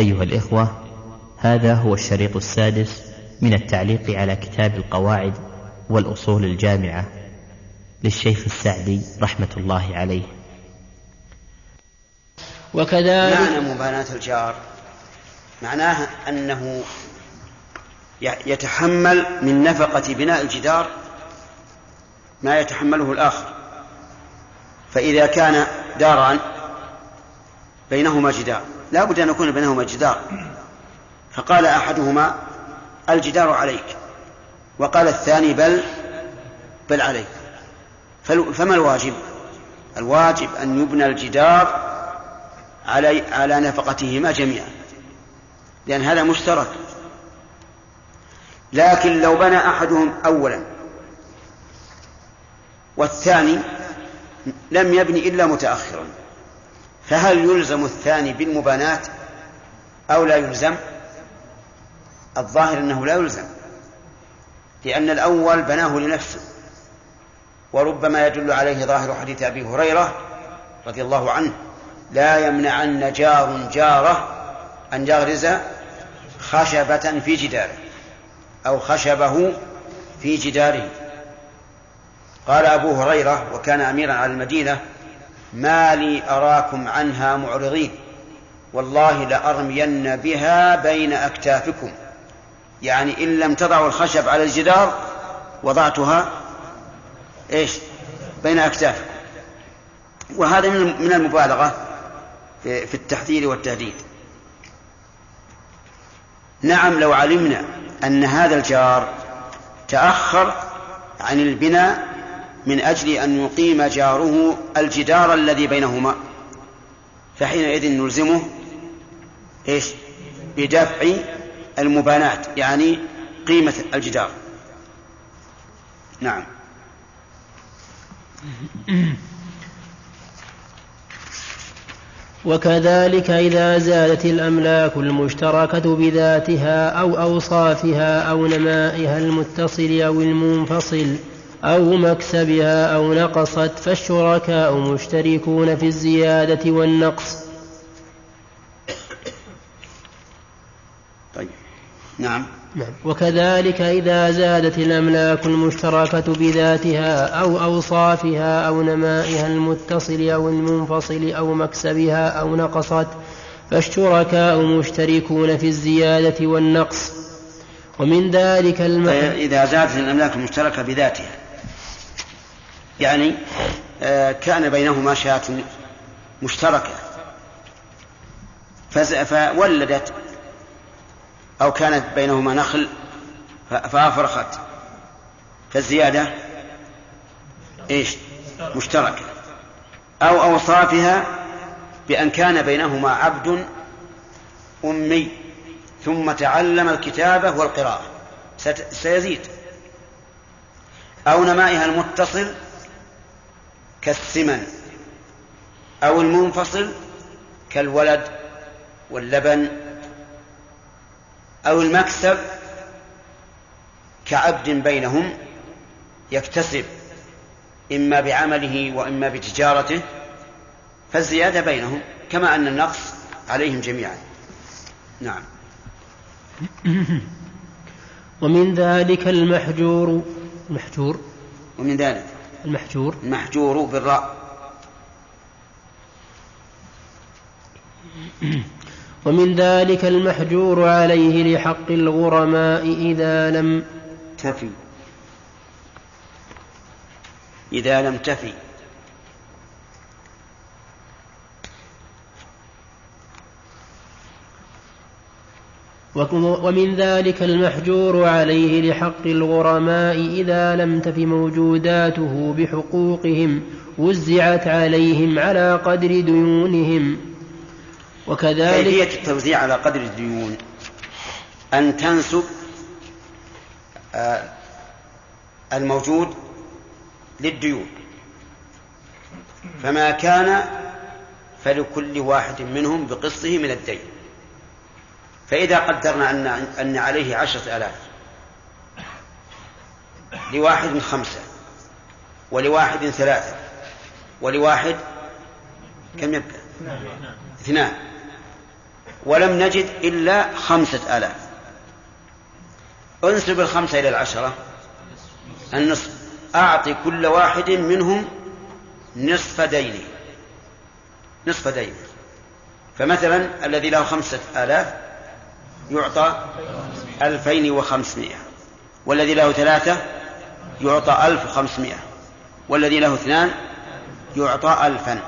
أيها الإخوة هذا هو الشريط السادس من التعليق على كتاب القواعد والأصول الجامعة للشيخ السعدي رحمة الله عليه. وكذلك معنى مبالاة الجار معناها أنه يتحمل من نفقة بناء الجدار ما يتحمله الآخر. فإذا كان داران بينهما جدار. لا بد أن يكون بينهما جدار. فقال أحدهما الجدار عليك. وقال الثاني بل بل عليك. فما الواجب؟ الواجب أن يبنى الجدار على على نفقتهما جميعا. لأن هذا مشترك. لكن لو بنى أحدهم أولا والثاني لم يبني إلا متأخرا. فهل يلزم الثاني بالمباناة أو لا يلزم؟ الظاهر أنه لا يلزم لأن الأول بناه لنفسه وربما يدل عليه ظاهر حديث أبي هريرة رضي الله عنه لا يمنعن جار جاره أن يغرز خشبة في جداره أو خشبه في جداره. قال أبو هريرة وكان أميرا على المدينة ما لي أراكم عنها معرضين. والله لأرمين بها بين أكتافكم. يعني إن لم تضعوا الخشب على الجدار وضعتها إيش؟ بين أكتافكم. وهذا من المبالغة في التحذير والتهديد. نعم لو علمنا أن هذا الجار تأخر عن البناء من أجل أن يقيم جاره الجدار الذي بينهما فحينئذ نلزمه إيش؟ بدفع المباناة يعني قيمة الجدار. نعم. وكذلك إذا زادت الأملاك المشتركة بذاتها أو أوصافها أو نمائها المتصل أو المنفصل أو مكسبها أو نقصت فالشركاء مشتركون في الزيادة والنقص. طيب. نعم. نعم. وكذلك إذا زادت الأملاك المشتركة بذاتها أو أوصافها أو نمائها المتصل أو المنفصل أو مكسبها أو نقصت فالشركاء مشتركون في الزيادة والنقص. ومن ذلك الم... إذا زادت الأملاك المشتركة بذاتها. يعني آه، كان بينهما شاة مشتركة. فولدت أو كانت بينهما نخل فأفرخت. فالزيادة إيش؟ مشتركة. أو أوصافها بأن كان بينهما عبد أمي ثم تعلم الكتابة والقراءة. سيزيد. أو نمائها المتصل كالثمن أو المنفصل كالولد واللبن أو المكسب كعبد بينهم يكتسب إما بعمله وإما بتجارته فالزيادة بينهم كما أن النقص عليهم جميعا. نعم. ومن ذلك المحجور المحجور ومن ذلك. المحجور. المحجور بالراء ومن ذلك المحجور عليه لحق الغرماء إذا لم تفي. إذا لم تفي. ومن ذلك المحجور عليه لحق الغرماء إذا لم تف موجوداته بحقوقهم وزعت عليهم على قدر ديونهم. وكذلك كيفية التوزيع على قدر الديون؟ أن تنسب آه، الموجود للديون. فما كان فلكل واحد منهم بقسطه من الدين. فإذا قدرنا أن أن عليه عشرة آلاف لواحد خمسة ولواحد ثلاثة ولواحد كم يبقى؟ اثنان. ولم نجد إلا خمسة آلاف. انسب الخمسة إلى العشرة. النصف. أعطي كل واحد منهم نصف دينه نصف دينه فمثلا الذي له خمسة آلاف يعطى ألفين وخمسمائة. والذي له ثلاثة يعطى ألف وخمسمائة. والذي له اثنان يعطى ألفا.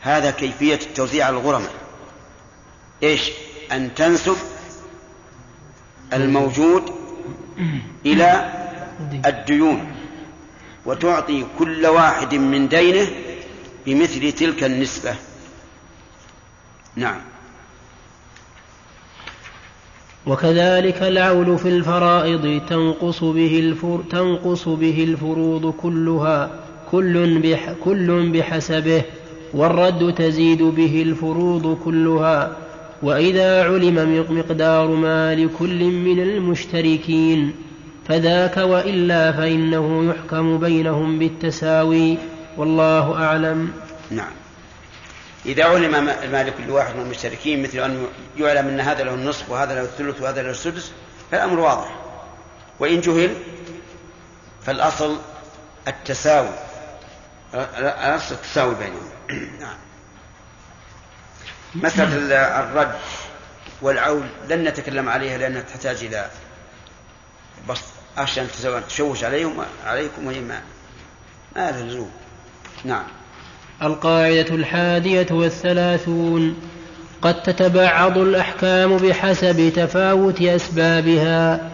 هذا كيفية التوزيع على إيش؟ أن تنسب الموجود إلى الديون وتعطي كل واحد من دينه بمثل تلك النسبة. نعم. وكذلك العول في الفرائض تنقص به الفر تنقص به الفروض كلها كل بح كل بحسبه والرد تزيد به الفروض كلها. وإذا علم مقدار ما لكل من المشتركين فذاك وإلا فإنه يحكم بينهم بالتساوي والله أعلم. نعم. إذا علم ما لكل واحد من المشتركين مثل أن يعلم أن هذا له النصف وهذا له الثلث وهذا له السدس فالأمر واضح. وإن جهل فالأصل التساوي. الأصل التساوي بينهم. نعم. مسألة الرد والعول لن نتكلم عليها لأنها تحتاج إلى بسط. أخشى أن تشوش عليهم عليكم وهي ما ما لها لزوم. نعم. القاعدة الحادية والثلاثون قد تتبعض الأحكام بحسب تفاوت أسبابها.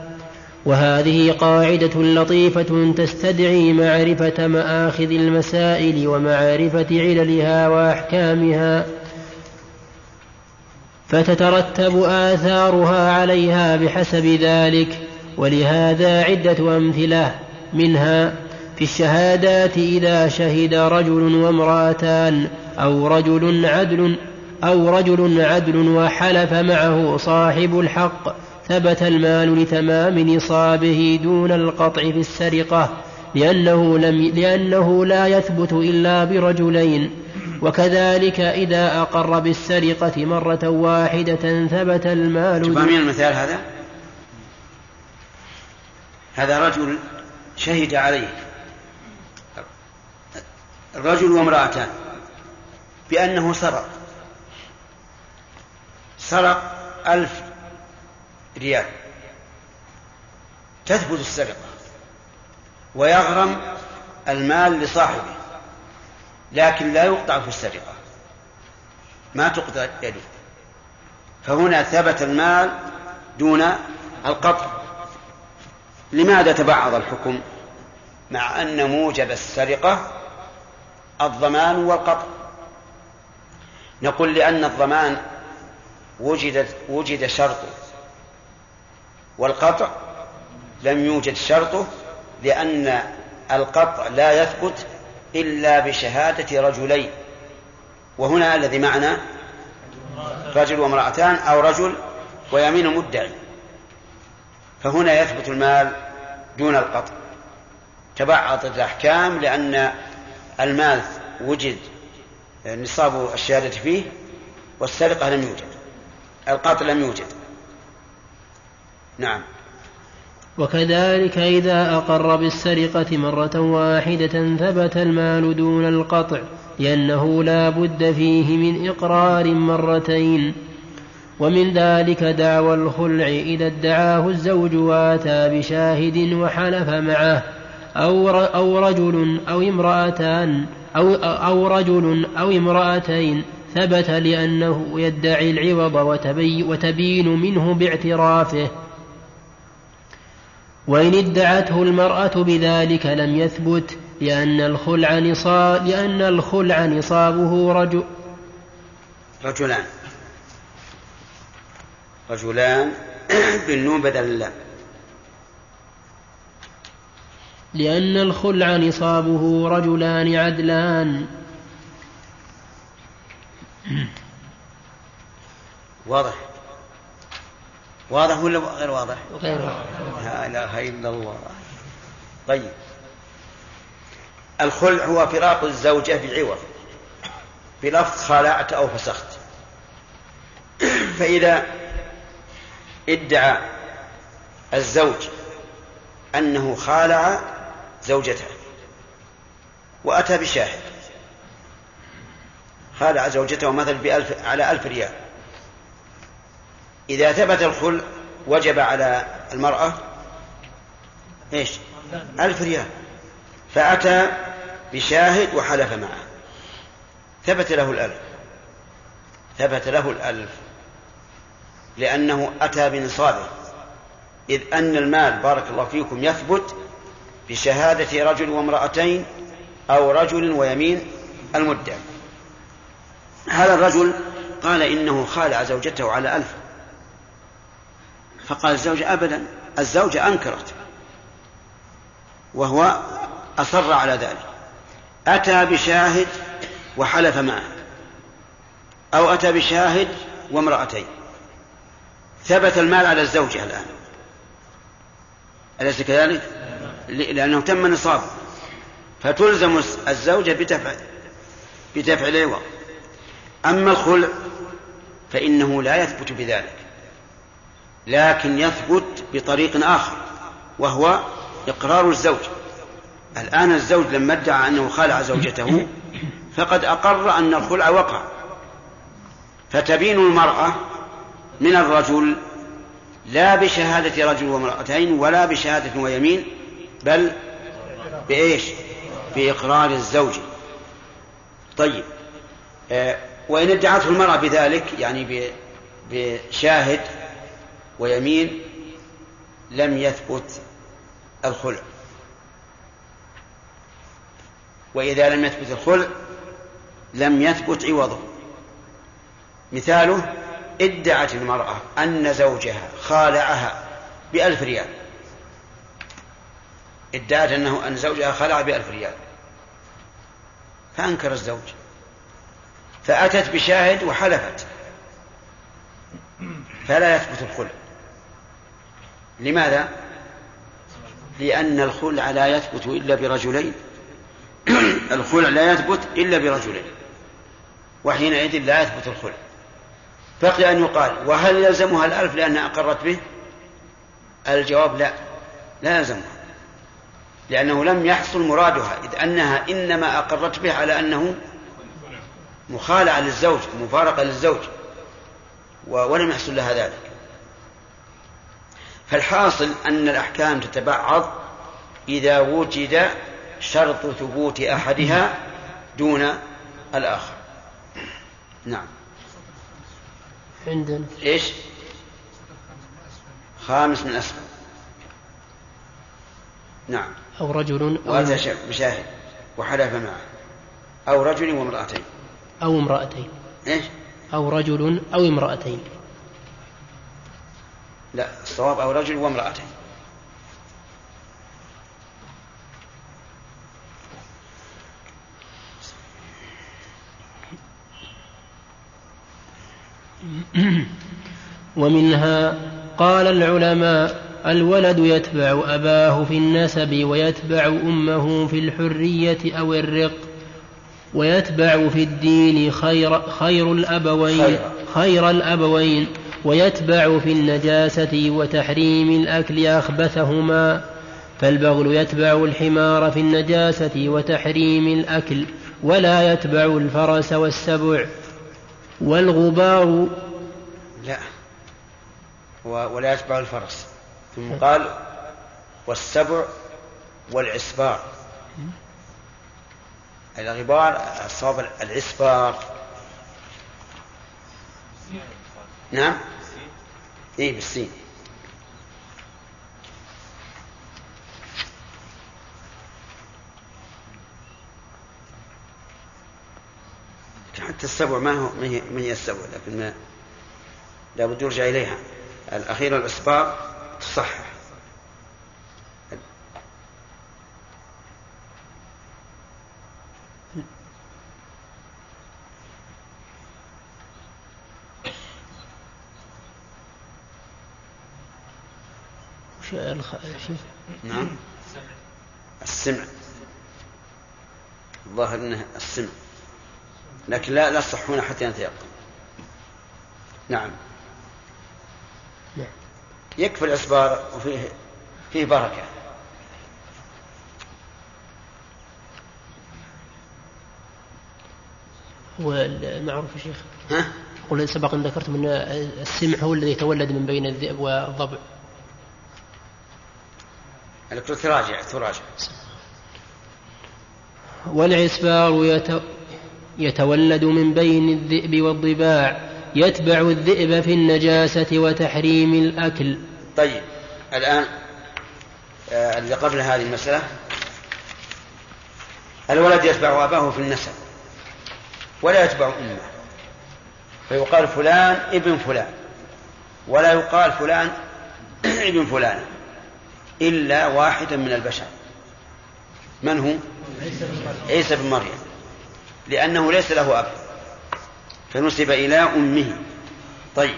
وهذه قاعدة لطيفة تستدعي معرفة مآخذ المسائل ومعرفة عللها وأحكامها فتترتب آثارها عليها بحسب ذلك ولهذا عدة أمثلة منها في الشهادات إذا شهد رجل وامرأتان أو رجل عدل أو رجل عدل وحلف معه صاحب الحق ثبت المال لتمام نصابه دون القطع في السرقة لأنه, لم لأنه لا يثبت إلا برجلين وكذلك إذا أقر بالسرقة مرة واحدة ثبت المال تفهمين المثال هذا؟ هذا رجل شهد عليه رجل وامرأتان بأنه سرق. سرق ألف ريال. تثبت السرقة ويغرم المال لصاحبه لكن لا يقطع في السرقة. ما تقطع يده فهنا ثبت المال دون القطع. لماذا تبعض الحكم؟ مع أن موجب السرقة الضمان والقطع. نقول لأن الضمان وجد وجد شرطه والقطع لم يوجد شرطه لأن القطع لا يثبت إلا بشهادة رجلين. وهنا الذي معنا رجل وامرأتان أو رجل ويمين مدعي. فهنا يثبت المال دون القطع. تبعضت الأحكام لأن المال وجد نصاب الشهادة فيه والسرقة لم يوجد. القتل لم يوجد. نعم. وكذلك إذا أقر بالسرقة مرة واحدة ثبت المال دون القطع لأنه لا بد فيه من إقرار مرتين. ومن ذلك دعوى الخلع إذا ادعاه الزوج وآتى بشاهد وحلف معه. أو رجل أو امرأتان أو أو رجل أو امرأتين ثبت لأنه يدعي العوض وتبي وتبين منه باعترافه. وإن ادعته المرأة بذلك لم يثبت لأن الخلع نصاب لأن الخلع نصابه رجل رجلان. رجلان بالنون بدل اللام لأن الخلع نصابه رجلان عدلان. واضح؟ واضح ولا غير واضح؟ غير واضح. لا إله إلا الله. طيب. الخلع هو فراق الزوجة بعوض بلفظ خالعت أو فسخت. فإذا ادعى الزوج أنه خالع زوجته. وأتى بشاهد. خالع زوجته مثلا بألف على ألف ريال. إذا ثبت الخلع وجب على المرأة إيش؟ ألف ريال. فأتى بشاهد وحلف معه. ثبت له الألف. ثبت له الألف. لأنه أتى بنصابه. إذ أن المال بارك الله فيكم يثبت بشهادة رجل وامرأتين أو رجل ويمين المدعي هذا الرجل قال إنه خالع زوجته على ألف. فقال الزوجة أبدا الزوجة أنكرت. وهو أصر على ذلك. أتى بشاهد وحلف معه. أو أتى بشاهد وامرأتين. ثبت المال على الزوجة الآن. أليس كذلك؟ لأنه تم نصابه. فتلزم الزوجة بدفع بدفع العوض أما الخلع فإنه لا يثبت بذلك لكن يثبت بطريق آخر وهو إقرار الزوج. الآن الزوج لما ادعى أنه خالع زوجته فقد أقر أن الخلع وقع. فتبين المرأة من الرجل لا بشهادة رجل وامرأتين ولا بشهادة ويمين بل بإيش؟ بإقرار الزوج. طيب آه وإن ادعته المرأة بذلك يعني بشاهد ويمين لم يثبت الخلع. وإذا لم يثبت الخلع لم يثبت عوضه. مثاله ادعت المرأة أن زوجها خالعها بألف ريال. ادعت أنه أن زوجها خلع بألف ريال. فأنكر الزوج. فأتت بشاهد وحلفت. فلا يثبت الخلع. لماذا؟ لأن الخلع لا يثبت إلا برجلين. الخلع لا يثبت إلا برجلين. وحينئذ لا يثبت الخلع. بقي أن يقال وهل يلزمها الألف لأنها أقرت به؟ الجواب لا. لا يلزمها. لأنه لم يحصل مرادها إذ أنها إنما أقرت به على أنه مخالعة للزوج مفارقة للزوج ولم يحصل لها ذلك. فالحاصل أن الأحكام تتبعض إذا وجد شرط ثبوت أحدها دون الآخر. نعم. عندنا. إيش؟ خامس من أسفل. نعم. أو رجل أو وأتى بشاهد وحلف معه. أو رجل وامرأتين أو امرأتين. إيش؟ أو رجل أو امرأتين. لا الصواب أو رجل وامرأتين ومنها قال العلماء الولد يتبع أباه في النسب ويتبع أمه في الحرية أو الرق ويتبع في الدين خير, خير الأبوين خير, خير الأبوين ويتبع في النجاسة وتحريم الأكل أخبثهما فالبغل يتبع الحمار في النجاسة وتحريم الأكل ولا يتبع الفرس والسبع. والغبار لا ولا يتبع الفرس. ثم قال والسبع والعسبار الغبار الصواب العسبار نعم؟ اي بالسين. حتى السبع ما هو ما هي السبع لكن لابد يرجع إليها. الأخيرة الأسباب تصحح نعم. السمع. الظاهر إنه السمع. لكن لا لا تصحون حتى يتيقن نعم. يكفي الإصبار وفيه فيه بركة. هو المعروف يا شيخ؟ ها؟ قل سبق أن ذكرتم أن السمع هو الذي يتولد من بين الذئب والضبع. تراجع تراجع والعسبار يتولد من بين الذئب والضباع. يتبع الذئب في النجاسة وتحريم الأكل. طيب الآن آه اللي قبل هذه المسألة الولد يتبع أباه في النسب ولا يتبع أمه. فيقال فلان ابن فلان ولا يقال فلان ابن فلان إلا واحدا من البشر. من هو؟ عيسى بن مريم. لأنه ليس له أب. فنسب إلى أمه. طيب.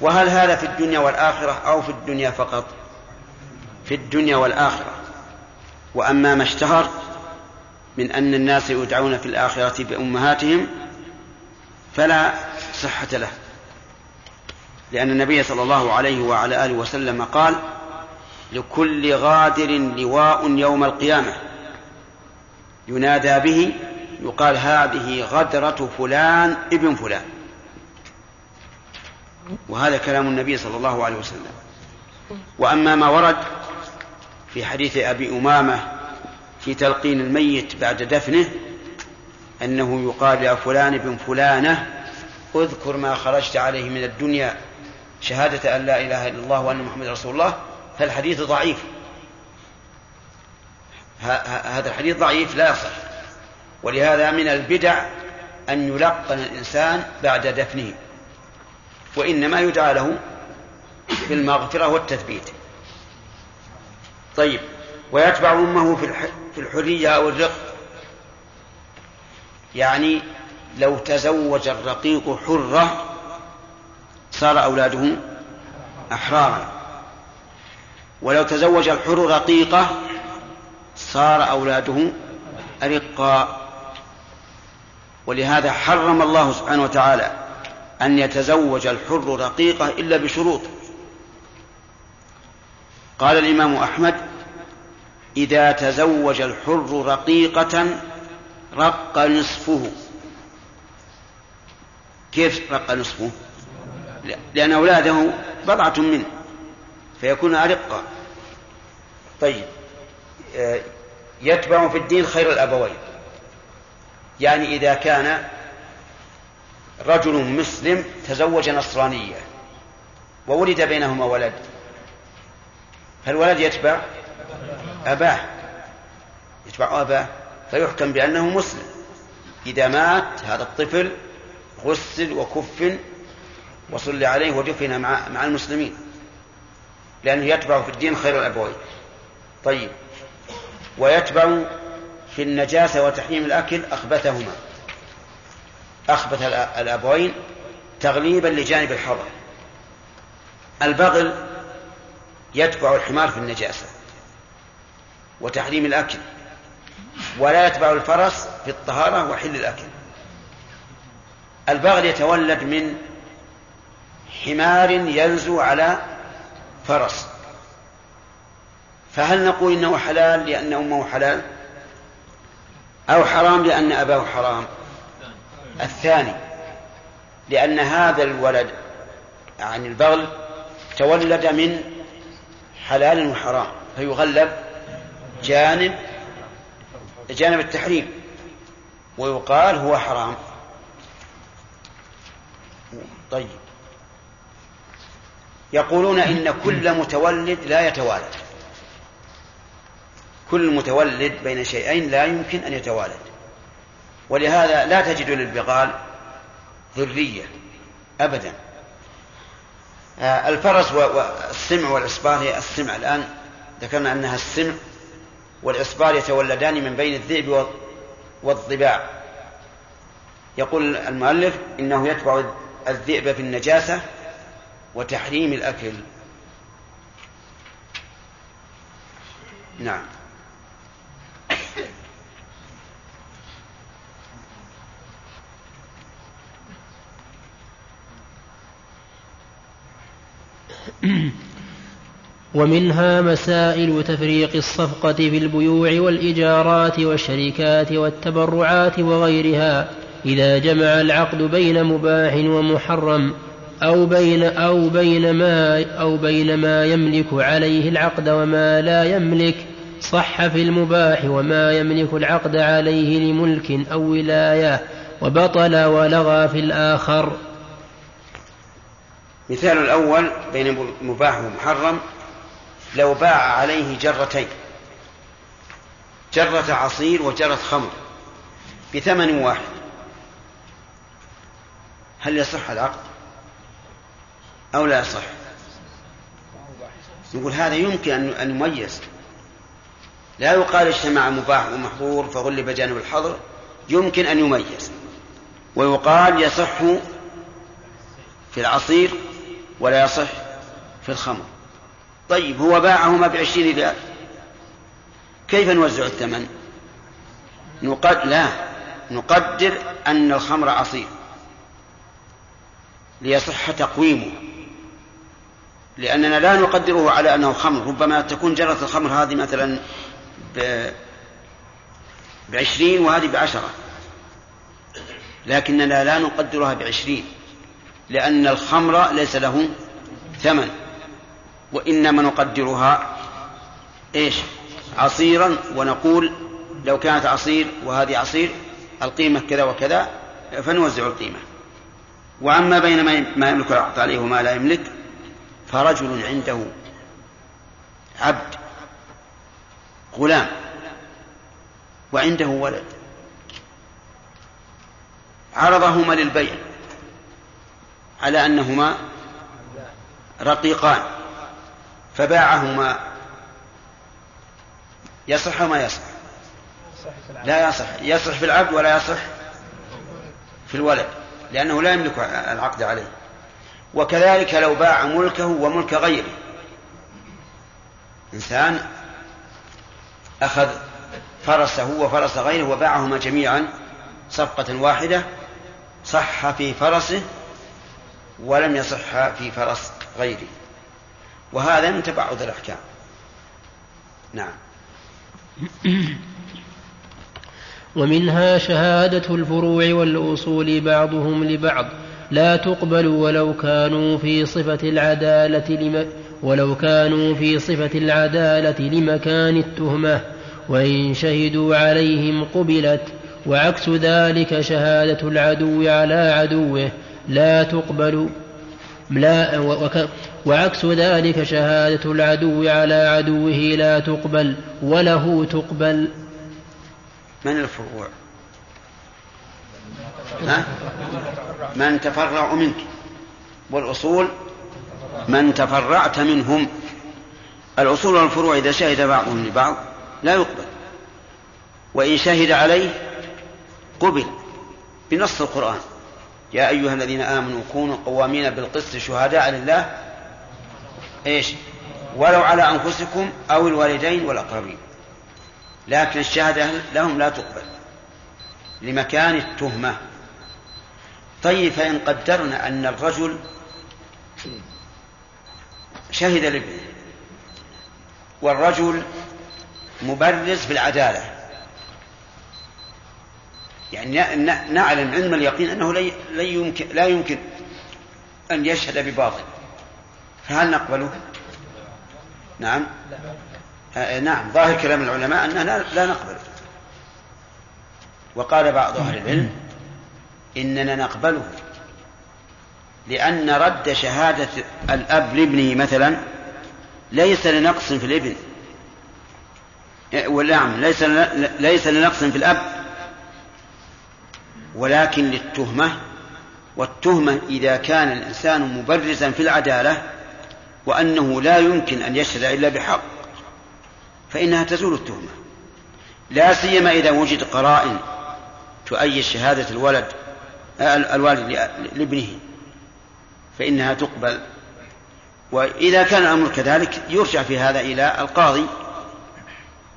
وهل هذا في الدنيا والآخرة أو في الدنيا فقط؟ في الدنيا والآخرة. وأما ما اشتهر من أن الناس يدعون في الآخرة بأمهاتهم فلا صحة له. لأن النبي صلى الله عليه وعلى آله وسلم قال لكل غادر لواء يوم القيامة. ينادى به يقال هذه غدرة فلان ابن فلان. وهذا كلام النبي صلى الله عليه وسلم. وأما ما ورد في حديث أبي أمامة في تلقين الميت بعد دفنه أنه يقال يا فلان ابن فلانة اذكر ما خرجت عليه من الدنيا شهادة أن لا إله إلا الله وأن محمد رسول الله فالحديث ضعيف. هذا الحديث ضعيف لا يصح. ولهذا من البدع أن يلقن الإنسان بعد دفنه وإنما يدعى له بالمغفرة والتثبيت. طيب ويتبع أمه في الحرية أو الرق. يعني لو تزوج الرقيق حرة صار أولاده أحرارا. ولو تزوج الحر رقيقة صار أولاده أرقا ولهذا حرم الله سبحانه وتعالى أن يتزوج الحر رقيقة إلا بشروط. قال الإمام أحمد إذا تزوج الحر رقيقة رق نصفه. كيف رق نصفه؟ لأن أولاده بضعة منه فيكون أرقا طيب آه، يتبع في الدين خير الأبوين. يعني إذا كان رجل مسلم تزوج نصرانية وولد بينهما ولد فالولد يتبع؟ أباه. يتبع أباه. فيحكم بأنه مسلم. إذا مات هذا الطفل غسل وكفن وصلي عليه ودفن مع مع المسلمين. لأنه يتبع في الدين خير الأبوين. طيب. ويتبع في النجاسة وتحريم الأكل أخبثهما. أخبث الأبوين تغليبا لجانب الحظر البغل يتبع الحمار في النجاسة وتحريم الأكل ولا يتبع الفرس في الطهارة وحل الأكل. البغل يتولد من حمار ينزو على فرس. فهل نقول إنه حلال لأن أمه حلال؟ أو حرام لأن أباه حرام. الثاني لأن هذا الولد عن البغل تولد من حلال وحرام فيغلب جانب جانب التحريم ويقال هو حرام. طيب. يقولون إن كل متولد لا يتوالد. كل متولد بين شيئين لا يمكن أن يتوالد. ولهذا لا تجد للبغال ذرية أبدا. آه، الفرس والسمع والإصبار هي السمع. الآن ذكرنا أنها السمع والإصبار يتولدان من بين الذئب والضباع يقول المؤلف إنه يتبع الذئب في النجاسة وتحريم الأكل. نعم. ومنها مسائل تفريق الصفقة في البيوع والإيجارات والشركات والتبرعات وغيرها إذا جمع العقد بين مباح ومحرم أو بين أو بين ما أو بين ما يملك عليه العقد وما لا يملك صح في المباح وما يملك العقد عليه لملك أو ولاية وبطل ولغى في الآخر. مثال الأول بين مباح ومحرم لو باع عليه جرتين جرة عصير وجرة خمر بثمن واحد هل يصح العقد؟ أو لا يصح؟ نقول هذا يمكن أن يميز لا يقال اجتمع مباح ومحظور فغلب جانب الحظر يمكن أن يميز. ويقال يصح في العصير ولا يصح في الخمر. طيب هو باعهما بعشرين ريال. كيف نوزع الثمن؟ نقد لا نقدر أن الخمر عصير ليصح تقويمه. لأننا لا نقدره على أنه خمر. ربما تكون جرة الخمر هذه مثلا بعشرين وهذه بعشرة. لكننا لا نقدرها بعشرين. لأن الخمر ليس له ثمن وإنما نقدرها إيش؟ عصيرا ونقول لو كانت عصير وهذه عصير القيمة كذا وكذا فنوزع القيمة. وأما بين ما يملك العقد عليه وما لا يملك فرجل عنده عبد غلام وعنده ولد عرضهما للبيع. على أنهما رقيقان فباعهما يصح وما يصح؟ لا يصح يصح في العبد ولا يصح في الولد لأنه لا يملك العقد عليه. وكذلك لو باع ملكه وملك غيره. إنسان أخذ فرسه وفرس غيره وباعهما جميعا صفقة واحدة صح في فرسه ولم يصح في فرس غيره وهذا من تبعض الأحكام. نعم. ومنها شهادة الفروع والأصول بعضهم لبعض. لا تقبل ولو كانوا في صفة العدالة لم ولو كانوا في صفة العدالة لمكان التهمة. وإن شهدوا عليهم قبلت. وعكس ذلك شهادة العدو على عدوه. لا تقبل لا وعكس ذلك شهادة العدو على عدوه لا تقبل وله تقبل. من الفروع؟ من تفرع منك. والأصول من تفرعت منهم. الأصول والفروع إذا شهد بعضهم لبعض لا يقبل. وإن شهد عليه قبل بنص القرآن. يا أيها الذين آمنوا كونوا قوامين بالقسط شهداء لله. إيش؟ ولو على أنفسكم أو الوالدين والأقربين. لكن الشهادة لهم لا تقبل. لمكان التهمة. طيب فإن قدرنا أن الرجل شهد لابنه والرجل مبرز بالعدالة يعني نعلم علم اليقين أنه لا يمكن, لا يمكن أن يشهد بباطل. فهل نقبله؟ نعم. آه نعم. ظاهر كلام العلماء أننا لا نقبله. وقال بعض أهل العلم إننا نقبله لأن رد شهادة الأب لابنه مثلا ليس لنقص في الابن. نعم ليس ليس لنقص في الأب ولكن للتهمة والتهمة إذا كان الإنسان مبرزا في العدالة وأنه لا يمكن أن يشهد إلا بحق فإنها تزول التهمة. لا سيما إذا وجد قرائن تؤيد شهادة الولد الوالد لابنه فإنها تقبل. وإذا كان الأمر كذلك يرجع في هذا إلى القاضي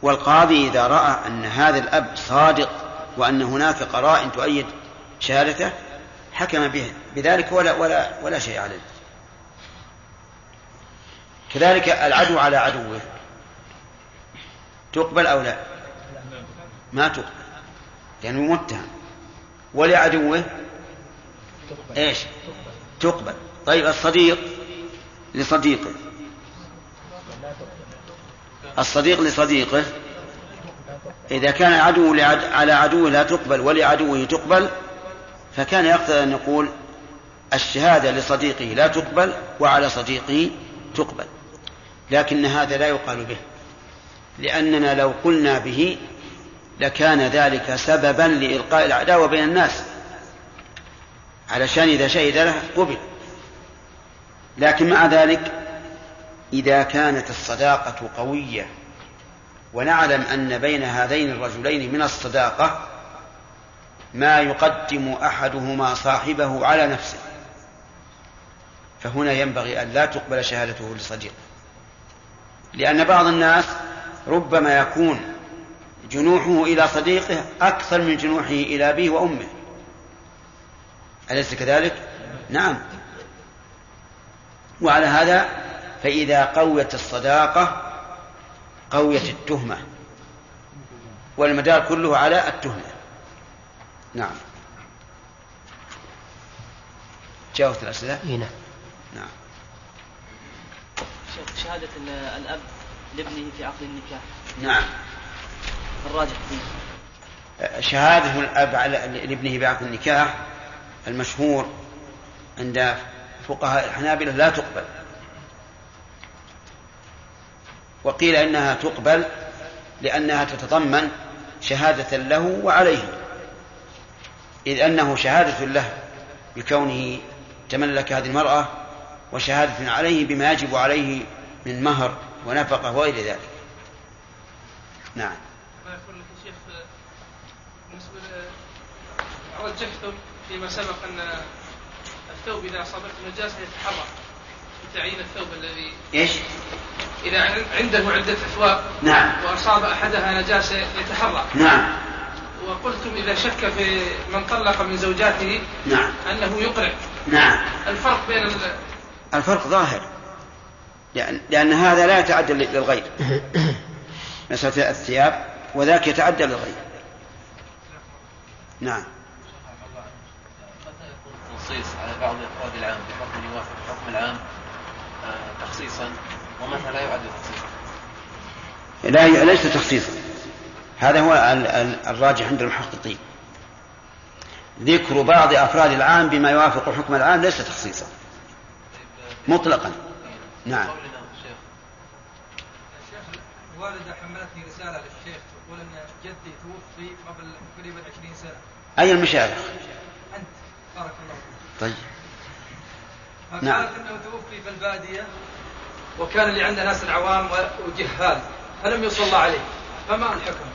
والقاضي إذا رأى أن هذا الأب صادق وأن هناك قرائن تؤيد شهادته حكم به بذلك ولا ولا ولا شيء عليه. كذلك العدو على عدوه. تقبل أو لا؟ ما تقبل. لأنه يعني متهم. ولعدوه؟ إيش؟ تقبل. طيب الصديق لصديقه. الصديق لصديقه إذا كان عدو على عدوه لا تقبل ولعدوه تقبل فكان يقتضي أن يقول الشهادة لصديقه لا تقبل وعلى صديقه تقبل. لكن هذا لا يقال به لأننا لو قلنا به لكان ذلك سببا لإلقاء العداوة بين الناس علشان إذا شهد له قبل. لكن مع ذلك إذا كانت الصداقة قوية ونعلم أن بين هذين الرجلين من الصداقة ما يقدم أحدهما صاحبه على نفسه. فهنا ينبغي أن لا تقبل شهادته لصديقه لأن بعض الناس ربما يكون جنوحه إلى صديقه أكثر من جنوحه إلى أبيه وأمه. أليس كذلك؟ نعم. وعلى هذا فإذا قويت الصداقة قويت التهمة والمدار كله على التهمة. نعم. جاوبت الأسئلة؟ نعم. نعم. شهادة الأب لابنه في عقد النكاح. نعم. الراجح. فيه شهادة الأب على لابنه بعقد النكاح المشهور عند فقهاء الحنابلة لا تقبل. وقيل إنها تقبل لأنها تتضمن شهادة له وعليه. إذ أنه شهادة له بكونه تملك هذه المرأة وشهادة عليه بما يجب عليه من مهر ونفقة وغير ذلك. نعم. رجحتم فيما سبق أن الثوب إذا أصابته نجاسة يتحرك. بتعيين الثوب الذي إيش؟ إذا عنده عدة أثواب نعم. وأصاب أحدها نجاسة يتحرك. نعم. وقلتم إذا شك في من طلق من زوجاته نعم. أنه يقرع نعم. الفرق بين ال... الفرق ظاهر. لأن, لأن هذا لا يتعدى للغير. مسألة الثياب وذاك يتعدى للغير. نعم. تنصيص على بعض الافراد العام بحكم يوافق الحكم العام؟ تخصيصا ومتى لا يعد تخصيصا لا ليس تخصيصا هذا هو الراجح عند المحققين ذكر بعض أفراد العام بما يوافق الحكم العام ليس تخصيصا مطلقا نعم والدة حملتني رسالة للشيخ تقول أن جدي توفي قبل تقريبا 20 سنة. أي المشايخ؟ أنت بارك الله فيك. طيب. فقالت نعم. أنه توفي في البادية وكان اللي عنده ناس العوام وجهال فلم يصلى عليه فما الحكم؟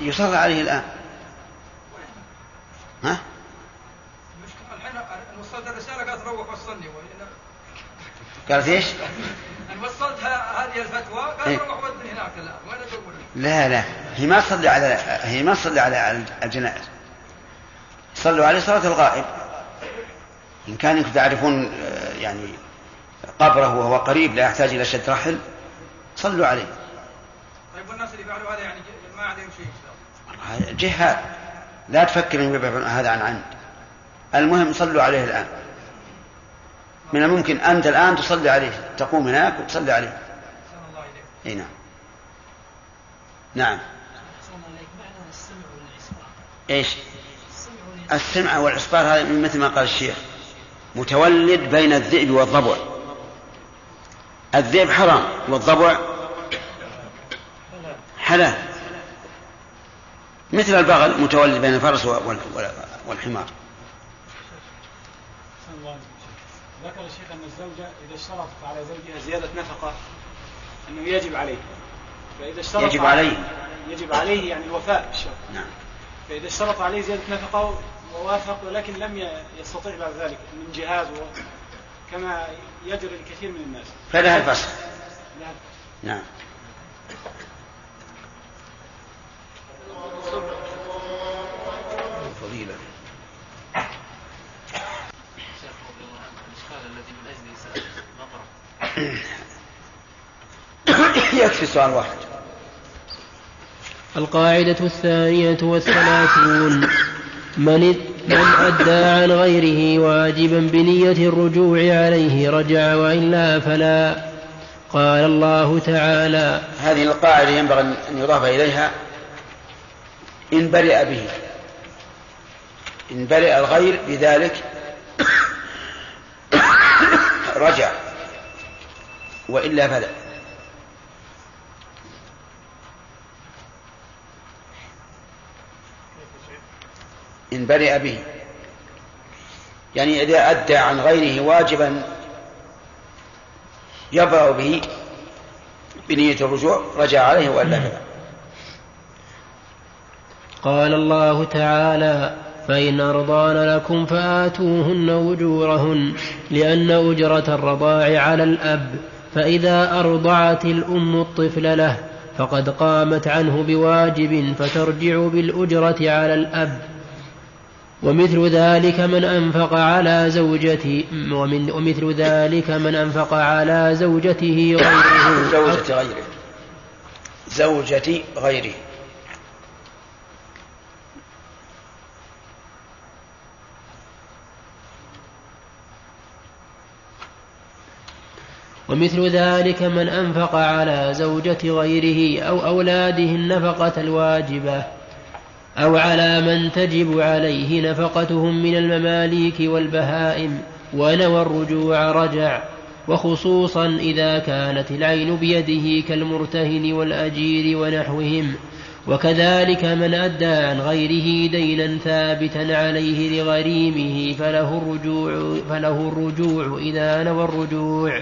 يصلى عليه الآن ها؟ وصلت الرسالة قالت روح وصلني قالت إيش؟ أنا وصلت هذه الفتوى إيه. قالت روح ودني هناك الآن وين أدور؟ لا لا هي ما تصلي على هي ما تصلي على الجنائز صلوا عليه صلاة الغائب إن كان انكم تعرفون آه، يعني قبره وهو قريب لا يحتاج إلى شد رحل صلوا عليه. طيب والناس اللي فعلوا هذا يعني ما عليهم شيء إن شاء الله. جهاد. لا تفكر ان يبعد هذا عن عمد المهم صلوا عليه الآن. من الممكن أنت الآن تصلي عليه. تقوم هناك وتصلي عليه. إي نعم. نعم. إيش؟ السمع والعصبار هذا مثل ما قال الشيخ. متولد بين الذئب والضبع. الذئب حرام والضبع حلال مثل البغل متولد بين الفرس وال- وال- والحمار. ذكر الشيخ أن الزوجة إذا اشترطت على زوجها زيادة نفقة أنه يجب عليه فإذا اشترط يجب عليه. يجب عليه يعني الوفاء بالشرط نعم فإذا اشترط عليه زيادة نفقة ووافق ولكن لم يستطيع بعد ذلك من جهاز. كما يجري الكثير من الناس. فلها الفسخ لا نعم. فضيلة. شيخ رضي الله عنه الاشكال الذي من اجله سال ما طرح يكفي سؤال واحد. القاعدة الثانية والثلاثون. من من أدى عن غيره واجبا بنية الرجوع عليه رجع وإلا فلا. قال الله تعالى هذه القاعدة ينبغي أن يضاف إليها. إن برئ به. إن برئ الغير بذلك رجع. وإلا فلا. برئ به يعني إذا أدى عن غيره واجبا يبرأ به بنية الرجوع رجع عليه وإلا فلا قال الله تعالى فإن أرضان لكم فآتوهن أجورهن لأن أجرة الرضاع على الأب فإذا أرضعت الأم الطفل له فقد قامت عنه بواجب فترجع بالأجرة على الأب. ومثل ذلك من أنفق على زوجته ومن ومثل ذلك من أنفق على زوجته غيره. زوجة غيره. زوجة غيره. ومثل ذلك من أنفق على زوجة غيره أو أولاده النفقة الواجبة. أو على من تجب عليه نفقتهم من المماليك والبهائم ونوى الرجوع رجع وخصوصا إذا كانت العين بيده كالمرتهن والأجير ونحوهم. وكذلك من أدى عن غيره دينا ثابتا عليه لغريمه فله الرجوع, فله الرجوع إذا نوى الرجوع.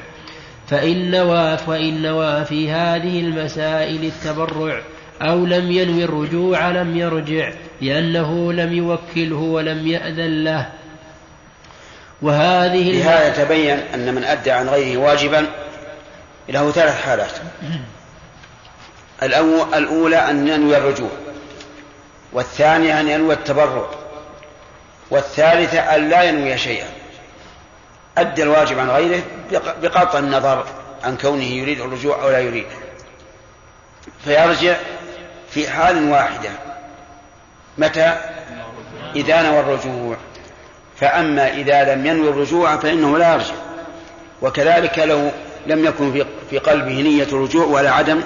فإن نوى وإن نوى في هذه المسائل التبرع. أو لم ينوي الرجوع لم يرجع لأنه لم يوكله ولم يأذن له. وهذه بهذا يتبين أن من أدى عن غيره واجبا له ثلاث حالات. الأولى أن ينوي الرجوع والثانية أن ينوي التبرع والثالثة أن لا ينوي شيئا. أدى الواجب عن غيره بقطع النظر عن كونه يريد الرجوع أو لا يريد. فيرجع في حال واحدة. متى؟ إذا نوى الرجوع. فأما إذا لم ينوي الرجوع فإنه لا يرجع. وكذلك لو لم يكن في قلبه نية الرجوع ولا عدم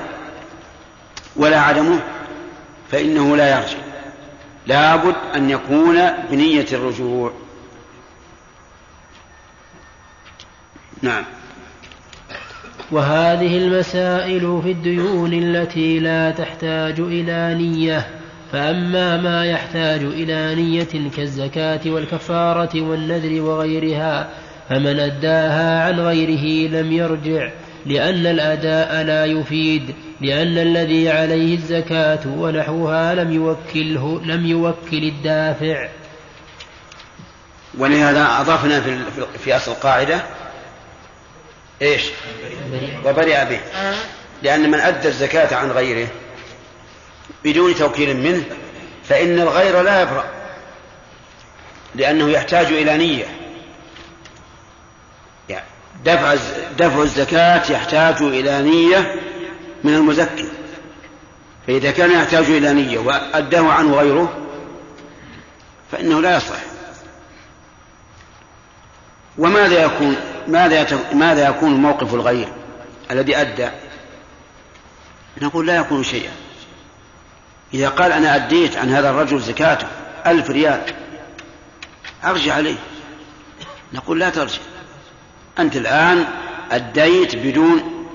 ولا عدمه فإنه لا يرجع. لابد أن يكون بنية الرجوع. نعم. وهذه المسائل في الديون التي لا تحتاج إلى نية. فأما ما يحتاج إلى نية كالزكاة والكفارة والنذر وغيرها فمن أداها عن غيره لم يرجع لأن الأداء لا يفيد لأن الذي عليه الزكاة ونحوها لم يوكله لم يوكل الدافع. ولهذا أضفنا في, أصل القاعدة إيش؟ وبرئ به. لأن من أدى الزكاة عن غيره بدون توكيل منه فإن الغير لا يبرأ لأنه يحتاج إلى نية. يعني دفع دفع الزكاة يحتاج إلى نية من المزكي. فإذا كان يحتاج إلى نية وأداه عنه غيره فإنه لا يصلح وماذا يكون؟ ماذا ماذا يكون موقف الغير الذي أدى؟ نقول لا يكون شيئا. إذا قال أنا أديت عن هذا الرجل زكاته ألف ريال أرجع عليه. نقول لا ترجع. أنت الآن أديت بدون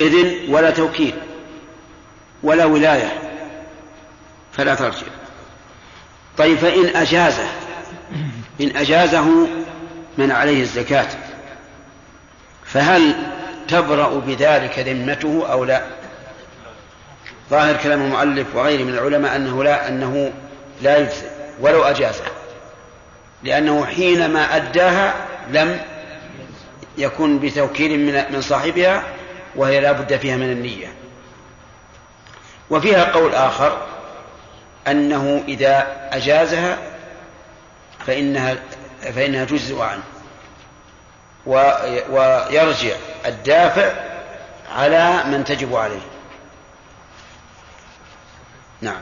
إذن ولا توكيل ولا ولاية فلا ترجع. طيب فإن أجازه إن أجازه من عليه الزكاة. فهل تبرأ بذلك ذمته أو لا؟ ظاهر كلام المؤلف وغيره من العلماء أنه لا أنه لا يجزي ولو أجازه. لأنه حينما أداها لم يكن بتوكيل من من صاحبها وهي لا بد فيها من النية. وفيها قول آخر أنه إذا أجازها فإنها فإنها تجزئ عنه. ويرجع الدافع على من تجب عليه. نعم.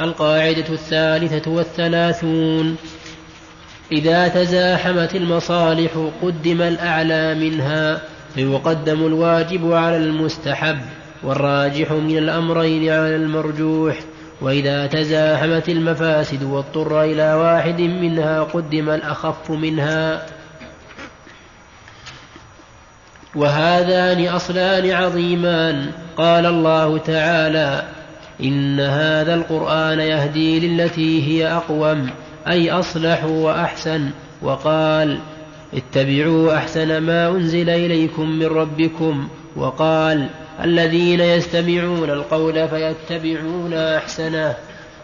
القاعدة الثالثة والثلاثون. إذا تزاحمت المصالح قدم الأعلى منها فيقدم الواجب على المستحب والراجح من الأمرين على المرجوح. وإذا تزاحمت المفاسد واضطر إلى واحد منها قدم الأخف منها. وهذان أصلان عظيمان. قال الله تعالى إن هذا القرآن يهدي للتي هي أقوم أي أصلح وأحسن. وقال اتبعوا أحسن ما أنزل إليكم من ربكم. وقال الذين يستمعون القول فيتبعون أحسنه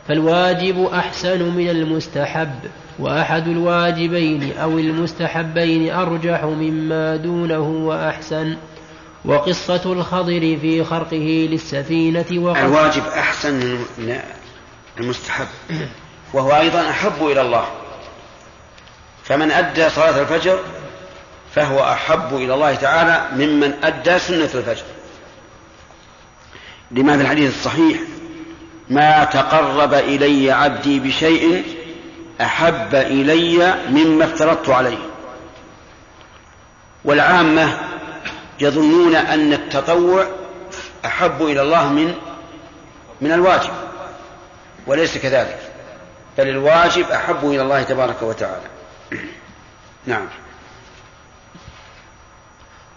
فالواجب أحسن من المستحب وأحد الواجبين أو المستحبين أرجح مما دونه وأحسن. وقصة الخضر في خرقه للسفينة وقصة الواجب أحسن من المستحب وهو أيضا أحب إلى الله. فمن أدى صلاة الفجر فهو أحب إلى الله تعالى ممن أدى سنة الفجر. لما في الحديث الصحيح؟ ما تقرب إلي عبدي بشيء أحب إلي مما افترضت عليه. والعامة يظنون أن التطوع أحب إلى الله من من الواجب وليس كذلك بل الواجب أحب إلى الله تبارك وتعالى. نعم.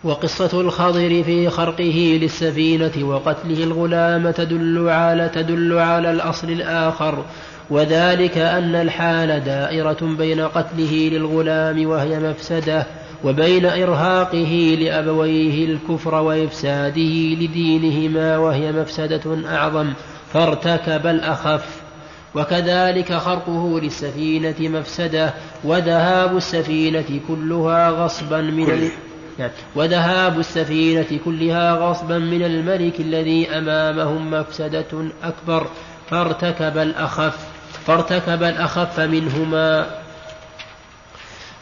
وقصة الخضر في خرقه للسفينة وقتله الغلام تدل على تدل على الأصل الآخر وذلك أن الحال دائرة بين قتله للغلام وهي مفسدة وبين إرهاقه لأبويه الكفر وإفساده لدينهما وهي مفسدة أعظم فارتكب الأخف وكذلك خرقه للسفينة مفسدة وذهاب السفينة كلها غصبا من. وذهاب السفينة كلها غصبا من الملك الذي أمامهم مفسدة أكبر. فارتكب الأخف فارتكب الأخف منهما.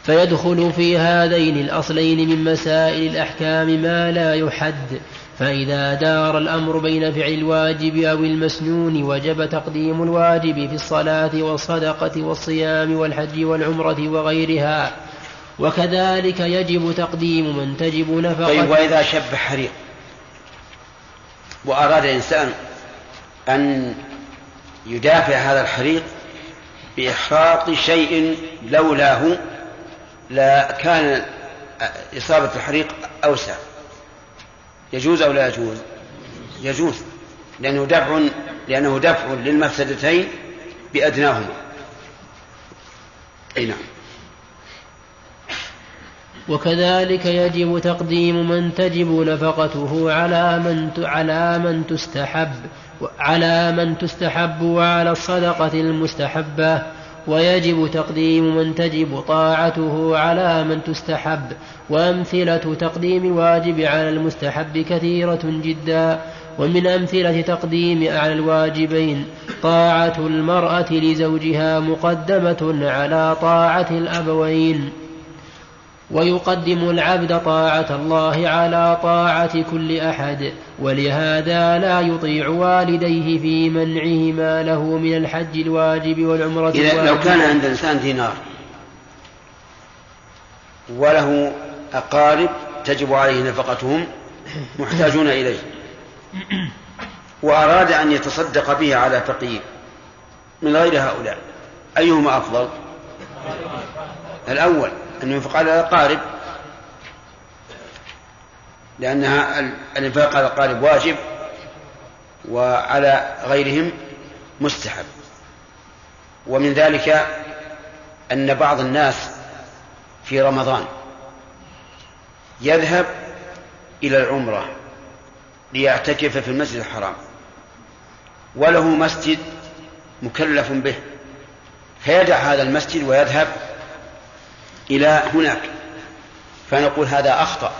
فيدخل في هذين الأصلين من مسائل الأحكام ما لا يحد. فإذا دار الأمر بين فعل الواجب أو المسنون وجب تقديم الواجب في الصلاة والصدقة والصيام والحج والعمرة وغيرها. وكذلك يجب تقديم من تجب نفقة. طيب وإذا شب حريق وأراد الإنسان أن يدافع هذا الحريق بإحراق شيء لولاه لا كان إصابة الحريق أوسع. يجوز أو لا يجوز؟ يجوز لأنه دفع لأنه دفع للمفسدتين بأدناهما. أي نعم. وكذلك يجب تقديم من تجب نفقته على من على من تستحب على من تستحب وعلى الصدقة المستحبة. ويجب تقديم من تجب طاعته على من تستحب. وأمثلة تقديم الواجب على المستحب كثيرة جدا. ومن أمثلة تقديم على الواجبين طاعة المرأة لزوجها مقدمة على طاعة الأبوين. ويقدم العبد طاعة الله على طاعة كل أحد ولهذا لا يطيع والديه في منعهما له من الحج الواجب والعمرة إذا لو كان عند الإنسان دينار وله أقارب تجب عليه نفقتهم محتاجون إليه وأراد أن يتصدق به على فقير من غير هؤلاء أيهما أفضل؟ الأول. أن ينفق على الأقارب لأنها الإنفاق على الأقارب واجب وعلى غيرهم مستحب. ومن ذلك أن بعض الناس في رمضان يذهب إلى العمرة ليعتكف في المسجد الحرام. وله مسجد مكلف به فيدع هذا المسجد ويذهب إلى هناك. فنقول هذا أخطأ.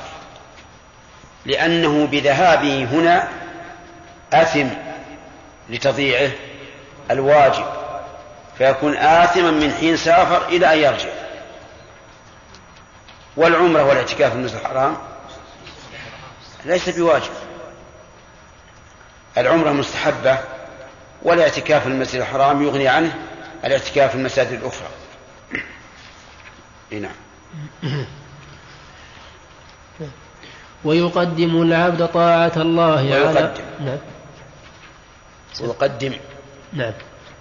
لأنه بذهابه هنا أثم لتضييعه الواجب. فيكون آثما من حين سافر إلى أن يرجع. والعمرة والاعتكاف في المسجد الحرام ليس بواجب. العمرة مستحبة والاعتكاف في المسجد الحرام يغني عنه الاعتكاف في المساجد الأخرى. نعم. ويقدم العبد طاعة الله ويقدم. على نعم. ويقدم. نعم.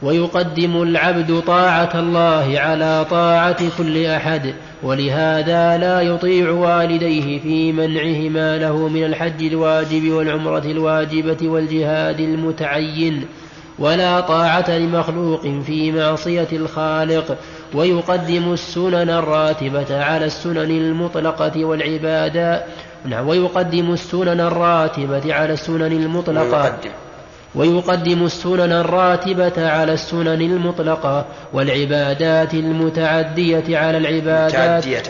ويقدم العبد طاعة الله على طاعة كل أحد ولهذا لا يطيع والديه في منعهما له من الحج الواجب والعمرة الواجبة والجهاد المتعين ولا طاعة لمخلوق في معصية الخالق ويقدم السنن الراتبة على السنن المطلقة والعبادات نعم ويقدم السنن الراتبة على السنن المطلقة. ويقدم. ويقدم السنن الراتبة على السنن المطلقة والعبادات المتعدية على العبادات. متعدية.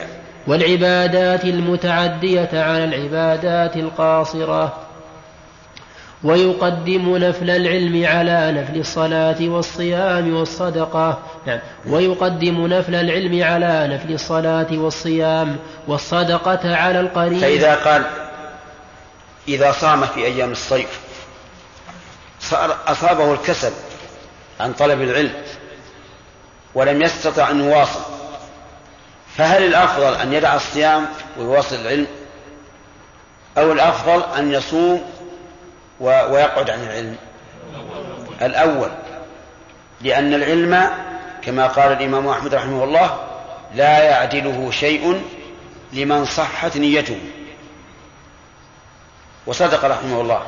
والعبادات المتعدية على العبادات القاصرة. ويقدم نفل العلم على نفل الصلاة والصيام والصدقة. نعم. ويقدم نفل العلم على نفل الصلاة والصيام والصدقة على القريب. فإذا قال إذا صام في أيام الصيف صار أصابه الكسل عن طلب العلم ولم يستطع أن يواصل فهل الأفضل أن يدع الصيام ويواصل العلم أو الأفضل أن يصوم ويقعد عن العلم. الأول لأن العلم كما قال الإمام أحمد رحمه الله لا يعدله شيء لمن صحت نيته. وصدق رحمه الله.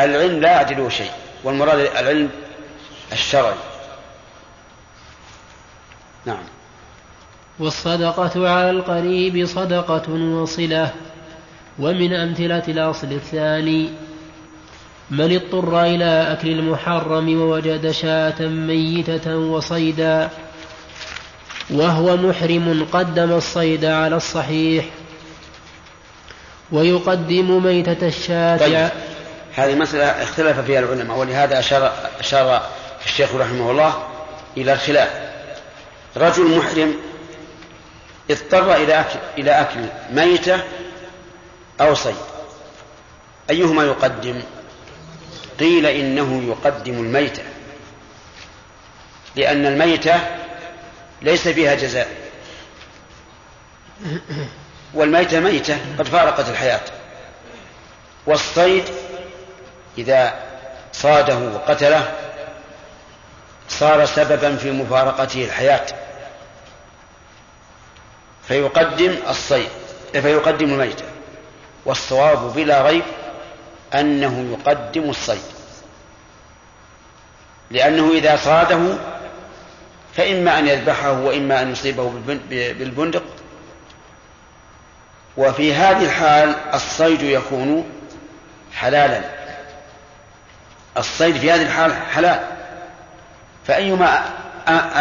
العلم لا يعدله شيء والمراد العلم الشرعي. نعم. والصدقة على القريب صدقة وصلة ومن أمثلة الأصل الثاني من اضطر إلى أكل المحرم ووجد شاة ميتة وصيدا وهو محرم قدم الصيد على الصحيح ويقدم ميتة الشاة طيب هذه مسألة اختلف فيها العلماء ولهذا أشار أشار الشيخ رحمه الله إلى الخلاف رجل محرم اضطر إلى أكل إلى أكل ميتة أو صيد أيهما يقدم؟ قيل إنه يقدم الميتة لأن الميتة ليس فيها جزاء. والميتة ميتة قد فارقت الحياة. والصيد إذا صاده وقتله صار سببا في مفارقته الحياة. فيقدم الصيد فيقدم الميتة والصواب بلا ريب أنه يقدم الصيد. لأنه إذا صاده فإما أن يذبحه وإما أن يصيبه بالبندق. وفي هذه الحال الصيد يكون حلالا. الصيد في هذه الحال حلال. فأيما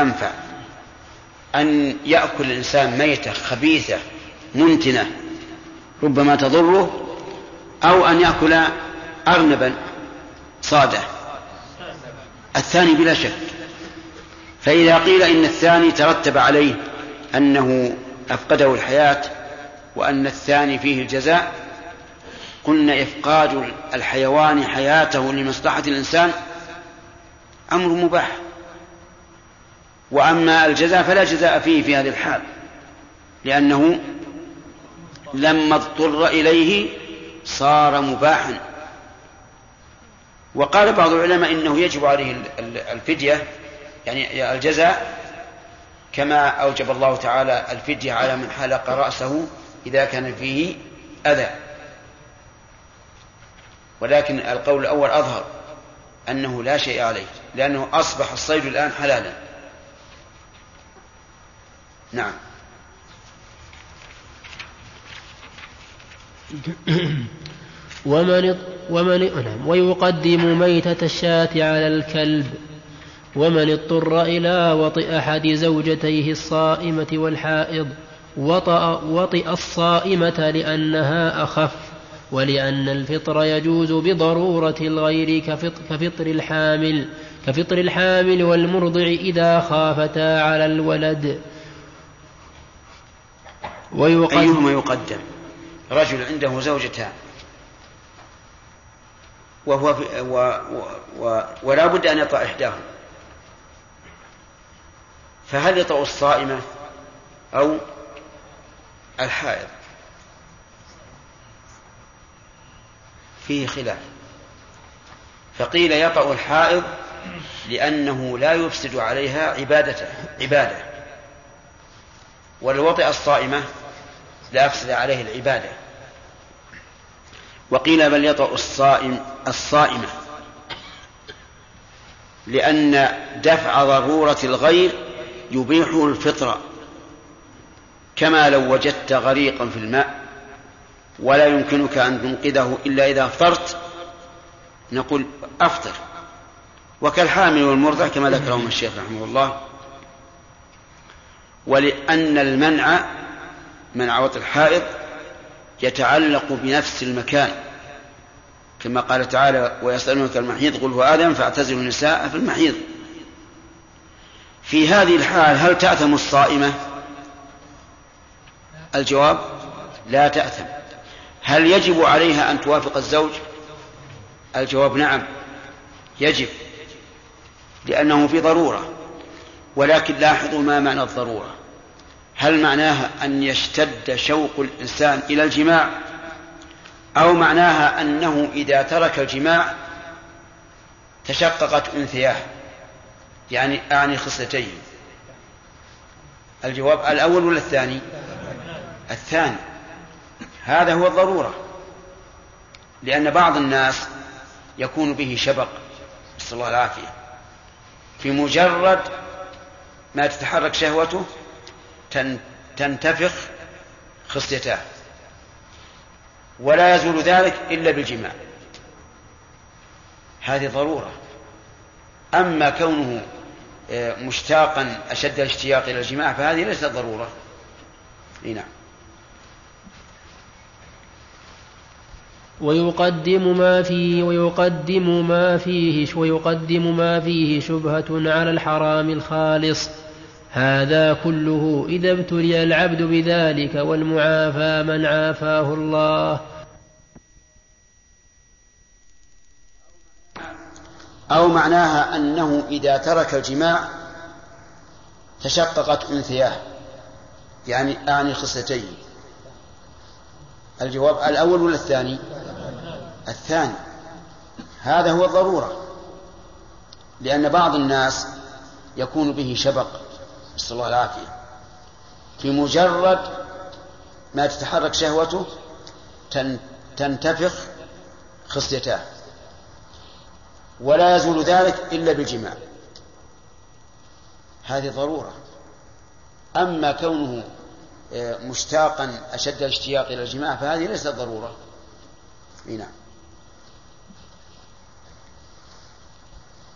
أنفع أن يأكل الإنسان ميتة خبيثة منتنة ربما تضره أو أن يأكل أرنبا صادة. الثاني بلا شك. فإذا قيل إن الثاني ترتب عليه أنه أفقده الحياة وأن الثاني فيه الجزاء قلنا إفقاد الحيوان حياته لمصلحة الإنسان أمر مباح. وأما الجزاء فلا جزاء فيه في هذه الحال لأنه لما اضطر إليه صار مباحا. وقال بعض العلماء إنه يجب عليه الفدية يعني الجزاء كما أوجب الله تعالى الفدية على من حلق رأسه إذا كان فيه أذى. ولكن القول الأول أظهر أنه لا شيء عليه لأنه أصبح الصيد الآن حلالا. نعم. ومن ومن نعم. ويقدم ميتة الشاة على الكلب. ومن اضطر إلى وطئ أحد زوجتيه الصائمة والحائض وطأ وطئ الصائمة لأنها أخف ولأن الفطر يجوز بضرورة الغير كفطر الحامل كفطر الحامل والمرضع إذا خافتا على الولد. ويقدم أيهما يقدم؟ رجل عنده زوجتان. وهو في و و و ولا بد أن يطأ إحداهما. فهل يطأ الصائمة أو الحائض؟ فيه خلاف. فقيل يطأ الحائض لأنه لا يفسد عليها عبادته عبادة. ولو وطئ الصائمة لأفسد عليه العبادة. وقيل بل يطأ الصائم الصائمة. لأن دفع ضرورة الغير يبيح الفطرة. كما لو وجدت غريقا في الماء ولا يمكنك أن تنقذه إلا إذا أفطرت نقول أفطر. وكالحامل والمرضع كما ذكرهم الشيخ رحمه الله. ولأن المنع منع وطئ الحائض يتعلق بنفس المكان. كما قال تعالى ويسألونك المحيض قل هو آدم فاعتزلوا النساء في المحيض. في هذه الحال هل تأثم الصائمة؟ الجواب لا تأثم. هل يجب عليها أن توافق الزوج؟ الجواب نعم يجب لأنه في ضرورة. ولكن لاحظوا ما معنى الضرورة. هل معناها أن يشتد شوق الإنسان إلى الجماع؟ أو معناها أنه إذا ترك الجماع تشققت أنثياه؟ يعني أعني خصلتين. الجواب الأول ولا الثاني؟ الثاني. هذا هو الضرورة. لأن بعض الناس يكون به شبق نسأل الله العافية في مجرد ما تتحرك شهوته تنتفخ خصيتاه ولا يزول ذلك إلا بالجماع. هذه ضرورة. أما كونه آه، مشتاقا أشد الاشتياق إلى الجماع فهذه ليست ضرورة. نعم. ويقدم ما فيه ويقدم ما فيه ويقدم ما فيه شبهة على الحرام الخالص. هذا كله إذا ابتلي العبد بذلك والمعافى من عافاه الله. أو معناها أنه إذا ترك الجماع تشققت أنثياه. يعني أعني خصلتين الجواب الأول ولا الثاني؟ الثاني. هذا هو الضرورة. لأن بعض الناس يكون به شبق. نسأل الله العافية. في مجرد ما تتحرك شهوته تنتفخ خصيتاه ولا يزول ذلك إلا بالجماع. هذه ضرورة. أما كونه آه، مشتاقا أشد الاشتياق إلى الجماع فهذه ليست ضرورة. نعم.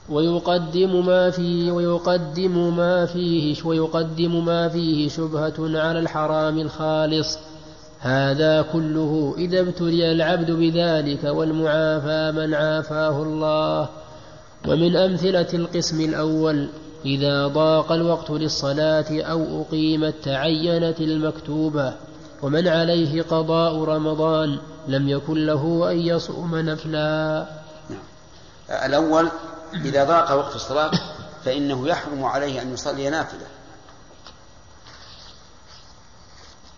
ويقدم ما فيه ويقدم ما فيه ويقدم ما فيه شبهة على الحرام الخالص. هذا كله إذا ابتلي العبد بذلك والمعافى من عافاه الله. ومن أمثلة القسم الأول إذا ضاق الوقت للصلاة أو أقيمت تعينت المكتوبة ومن عليه قضاء رمضان لم يكن له أن يصوم نفلا. الأول إذا ضاق وقت الصلاة فإنه يحرم عليه أن يصلي نافلة.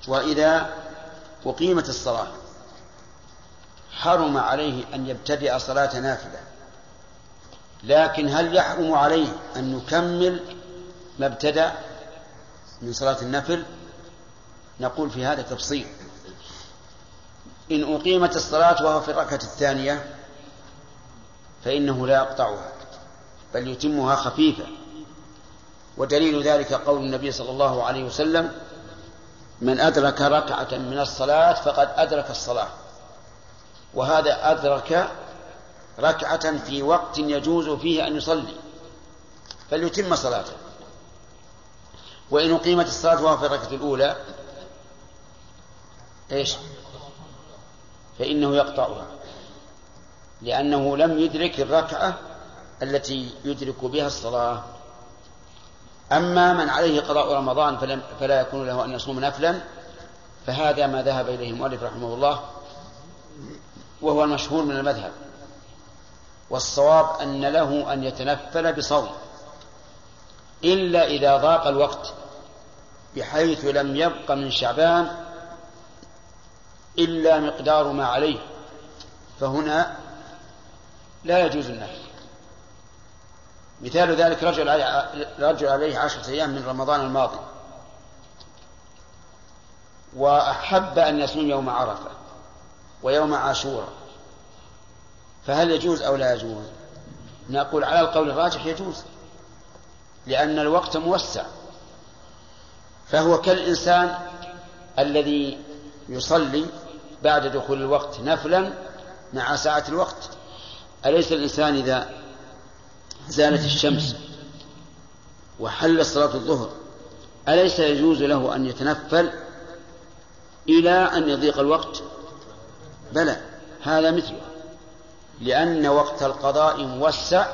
وإذا أقيمت الصلاة حرم عليه أن يبتدئ صلاة نافلة. لكن هل يحرم عليه أن يكمل ما ابتدأ من صلاة النفل؟ نقول في هذا تفصيل. إن أقيمت الصلاة وهو في الركعة الثانية فإنه لا يقطعها. بل يتمها خفيفة. ودليل ذلك قول النبي صلى الله عليه وسلم من أدرك ركعة من الصلاة فقد أدرك الصلاة. وهذا أدرك ركعة في وقت يجوز فيه أن يصلي فليتم صلاته. وإن أقيمت الصلاة وهو في الركعة الأولى إيش؟ فإنه يقطعها لأنه لم يدرك الركعة التي يدرك بها الصلاة. أما من عليه قضاء رمضان فلم فلا يكون له أن يصوم نفلا فهذا ما ذهب إليه المؤلف رحمه الله وهو المشهور من المذهب. والصواب أن له أن يتنفل بصوم إلا إذا ضاق الوقت بحيث لم يبق من شعبان إلا مقدار ما عليه. فهنا لا يجوز النفل. مثال ذلك رجل رجل عليه عشرة أيام من رمضان الماضي. وأحب أن يصوم يوم عرفة ويوم عاشوراء فهل يجوز أو لا يجوز؟ نقول على القول الراجح يجوز لأن الوقت موسع. فهو كالإنسان الذي يصلي بعد دخول الوقت نفلا مع ساعة الوقت. أليس الإنسان إذا زالت الشمس وحل صلاة الظهر. أليس يجوز له أن يتنفل إلى أن يضيق الوقت؟ بلى هذا مثله لأن وقت القضاء موسع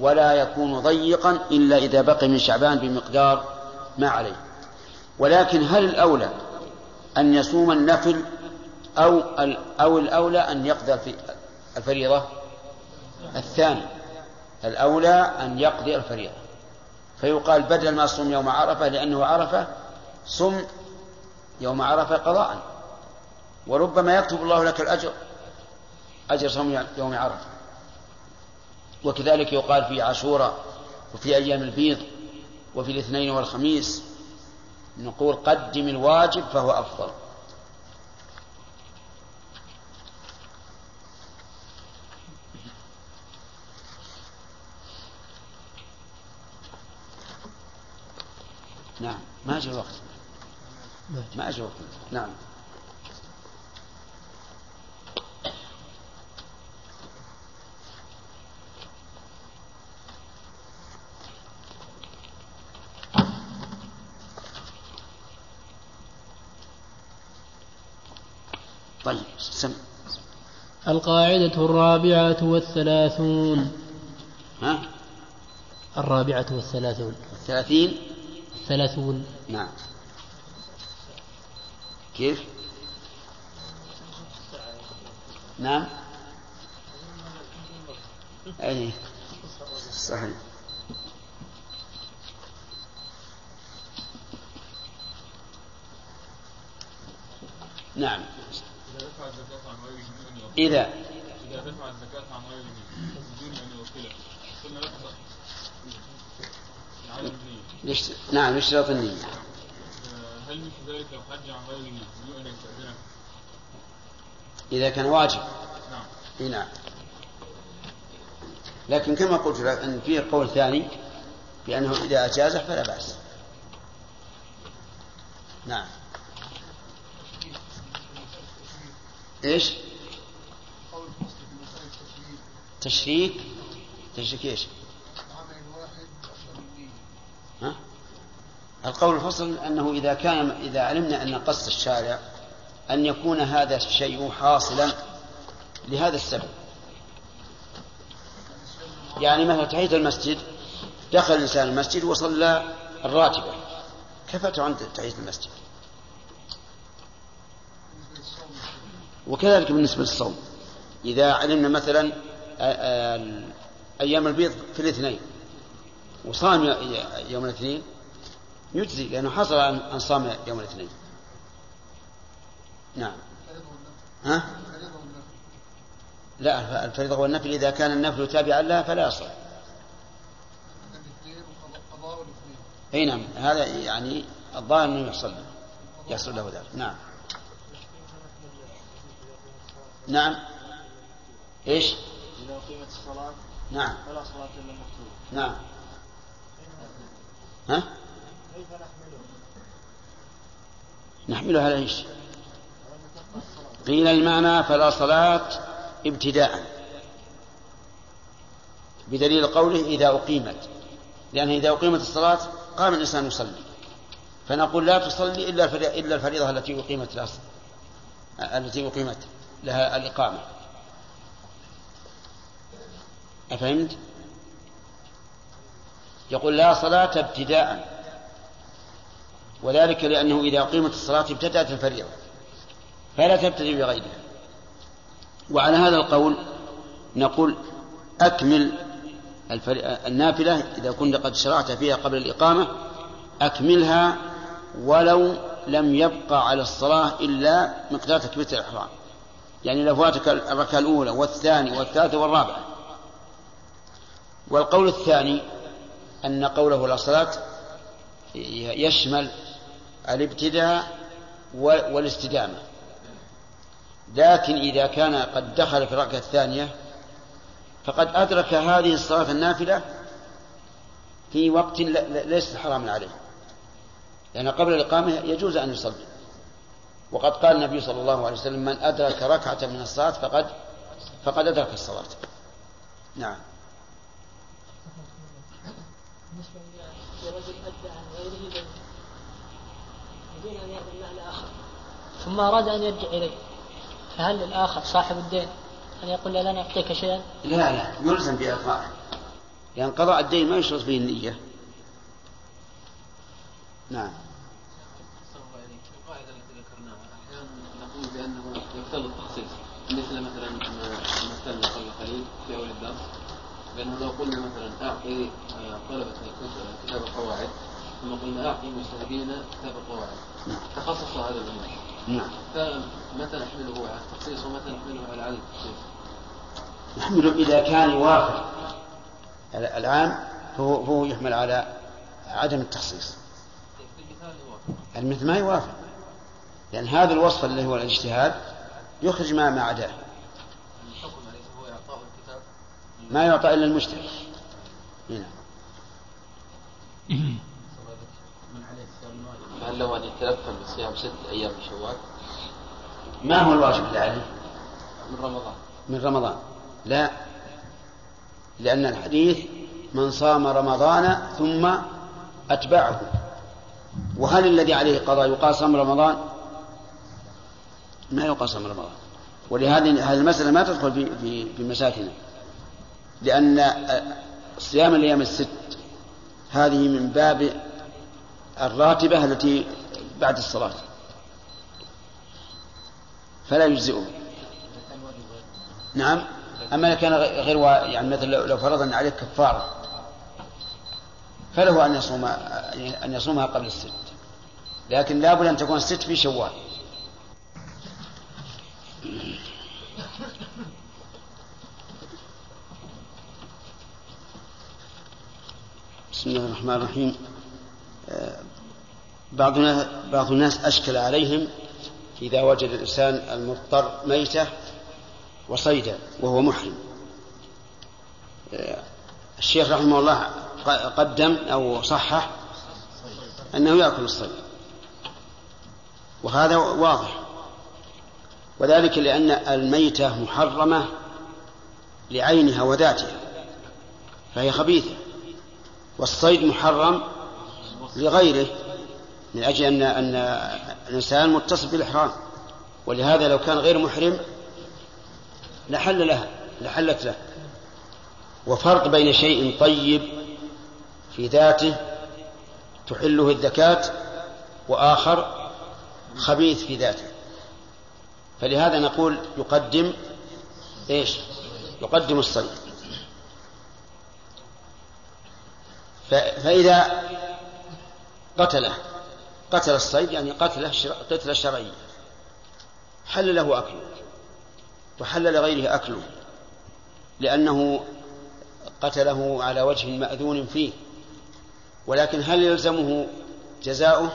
ولا يكون ضيقا إلا إذا بقي من شعبان بمقدار ما عليه. ولكن هل الأولى أن يصوم النفل أو أو الأولى أن يقضي الفريضة؟ الثاني. الأولى أن يقضي الفريضة. فيقال بدل ما صوم يوم عرفة لأنه عرفة صم يوم عرفة قضاء. وربما يكتب الله لك الأجر أجر صوم يوم عرفة. وكذلك يقال في عاشوراء وفي أيام البيض وفي الاثنين والخميس نقول قدم الواجب فهو أفضل. نعم. ما أجل الوقت. ما أجل الوقت. نعم. طيب سم. القاعدة الرابعة والثلاثون. ها؟ الرابعة والثلاثون. الثلاثين؟ الثلاثون نعم. كيف؟ نعم. أي. صحيح. نعم. إذا. إذا دفع الزكاة عن غيره بدون أن يوكله. ثم يقطع عدم يشت... نعم يشترط النية. هل مثل ذلك لو حج عن أن يستأذنه؟ إذا كان واجب. نعم. إي نعم. لكن كما قلت لك أن فيه قول ثاني بأنه إذا أجازه فلا بأس. نعم. إيش؟ تشريك. تشريك إيش؟ القول الفصل أنه إذا كان إذا علمنا أن قصد الشارع أن يكون هذا الشيء حاصلا لهذا السبب. يعني مثلا تحية المسجد دخل الإنسان المسجد وصلى الراتبة. كفته عند تحية المسجد. وكذلك بالنسبة للصوم. إذا علمنا مثلا آ- آ- أيام البيض في الاثنين وصام يوم الاثنين يجزي لأنه حصل أن صام يوم الاثنين. نعم. ها؟ لا الفريضة والنفل إذا كان النفل تابعا لها فلا يصح. أي نعم هذا يعني الظاهر أنه يحصل له يحصل له ذلك. نعم. نعم. إيش؟ إذا أقيمت الصلاة نعم فلا صلاة إلا المكتوبة نعم. ها؟ كيف نحمله؟ نحمله على إيش؟ قيل المعنى فلا صلاة ابتداء بدليل قوله إذا أقيمت لأن إذا أقيمت الصلاة قام الإنسان يصلي فنقول لا تصلي إلا إلا الفريضة التي أقيمت التي أقيمت لها الإقامة أفهمت؟ يقول لا صلاة ابتداء وذلك لأنه إذا أقيمت الصلاة ابتدأت الفريضة فلا تبتدئ بغيرها. وعلى هذا القول نقول أكمل النافلة إذا كنت قد شرعت فيها قبل الإقامة أكملها ولو لم يبقى على الصلاة إلا مقدار تكبيرة الإحرام. يعني لو فاتك الركعة الأولى والثانية والثالثة والرابعة. والقول الثاني أن قوله لا صلاة يشمل الابتداء والاستدامة. لكن إذا كان قد دخل في الركعة الثانية فقد أدرك هذه الصلاة النافلة في وقت ليس حراما عليه. لأن قبل الإقامة يجوز أن يصلي. وقد قال النبي صلى الله عليه وسلم من أدرك ركعة من الصلاة فقد فقد أدرك الصلاة. نعم. بالنسبة لرجل أدى عن غيره دين بدون أن يأذن له الآخر. ثم أراد أن يرجع إليه. فهل الآخر صاحب الدين أن يقول له لن أعطيك شيئا؟ لا لا يلزم بإعطائه لأن قضاء الدين ما يشرط فيه النية. نعم. القاعدة التي ذكرناها أحيانا نقول بأنه يختل التخصيص مثل مثلا ما مثلنا قبل قليل في أول الدرس بأنه لو قلنا مثلا أعطي طلبة الكتب كتاب القواعد ثم قلنا أعطي مجتهدين كتاب القواعد. تخصص هذا الأمر. نعم. فمتى نحمله على التخصيص ومتى نحمله على عدم التخصيص؟ نحمله إذا كان يوافق العام فهو, فهو يحمل على عدم التخصيص. المثل ما يوافق. لأن هذا الوصف اللي هو الاجتهاد يخرج ما ما عداه. ما يعطى إلا المجتهد. هنا. فهل له أن يتلفن بصيام ست أيام من شوال؟ ما هو الواجب اللي عليه؟ من رمضان من رمضان لا لأن الحديث من صام رمضان ثم أتبعه وهل الذي عليه قضاء يقاس صام رمضان؟ ما يقاس صام رمضان ولهذه هذه المسألة ما تدخل في في في مساكنه لأن صيام الأيام الست هذه من باب الراتبة التي بعد الصلاة. فلا يجزئه. نعم. أما إذا كان غير يعني مثل لو فرضنا عليه كفارة فله أن يصوم أن يصومها قبل الست. لكن لابد أن تكون الست في شوال. بسم الله الرحمن الرحيم. بعض بعض الناس أشكل عليهم إذا وجد الإنسان المضطر ميتة وصيدا وهو محرم. الشيخ رحمه الله قدم أو صحح أنه يأكل الصيد. وهذا واضح. وذلك لأن الميتة محرمة لعينها وذاتها فهي خبيثة. والصيد محرم لغيره من أجل أن أن الإنسان متصف بالإحرام. ولهذا لو كان غير محرم لحل لها لحلت له. وفرق بين شيء طيب في ذاته تحله الذكاة وآخر خبيث في ذاته. فلهذا نقول يقدم إيش؟ يقدم الصيد. فإذا قتله. قتل الصيد يعني قتله قتل شرعي حل له أكله. وحل لغيره أكله. لأنه قتله على وجه مأذون فيه. ولكن هل يلزمه جزاؤه؟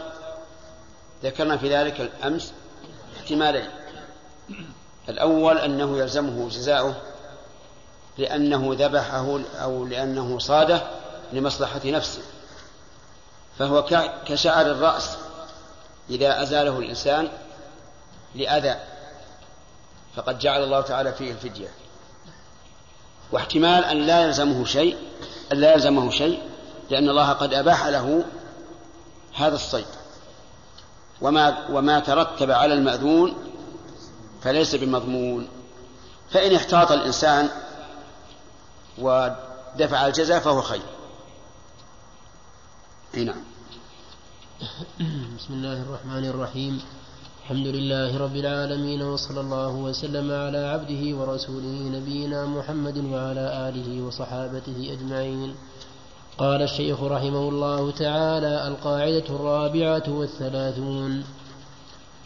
ذكرنا في ذلك الأمس احتمالين. الأول أنه يلزمه جزاؤه لأنه ذبحه أو لأنه صاده لمصلحة نفسه. فهو كشعر الرأس إذا أزاله الإنسان لأذى فقد جعل الله تعالى فيه الفدية. واحتمال أن لا يلزمه شيء أن لا يلزمه شيء لأن الله قد أباح له هذا الصيد. وما وما ترتب على المأذون فليس بمضمون. فإن احتاط الإنسان ودفع الجزاء فهو خير. أي نعم. بسم الله الرحمن الرحيم. الحمد لله رب العالمين وصلى الله وسلم على عبده ورسوله نبينا محمد وعلى آله وصحابته أجمعين. قال الشيخ رحمه الله تعالى القاعدة الرابعة والثلاثون.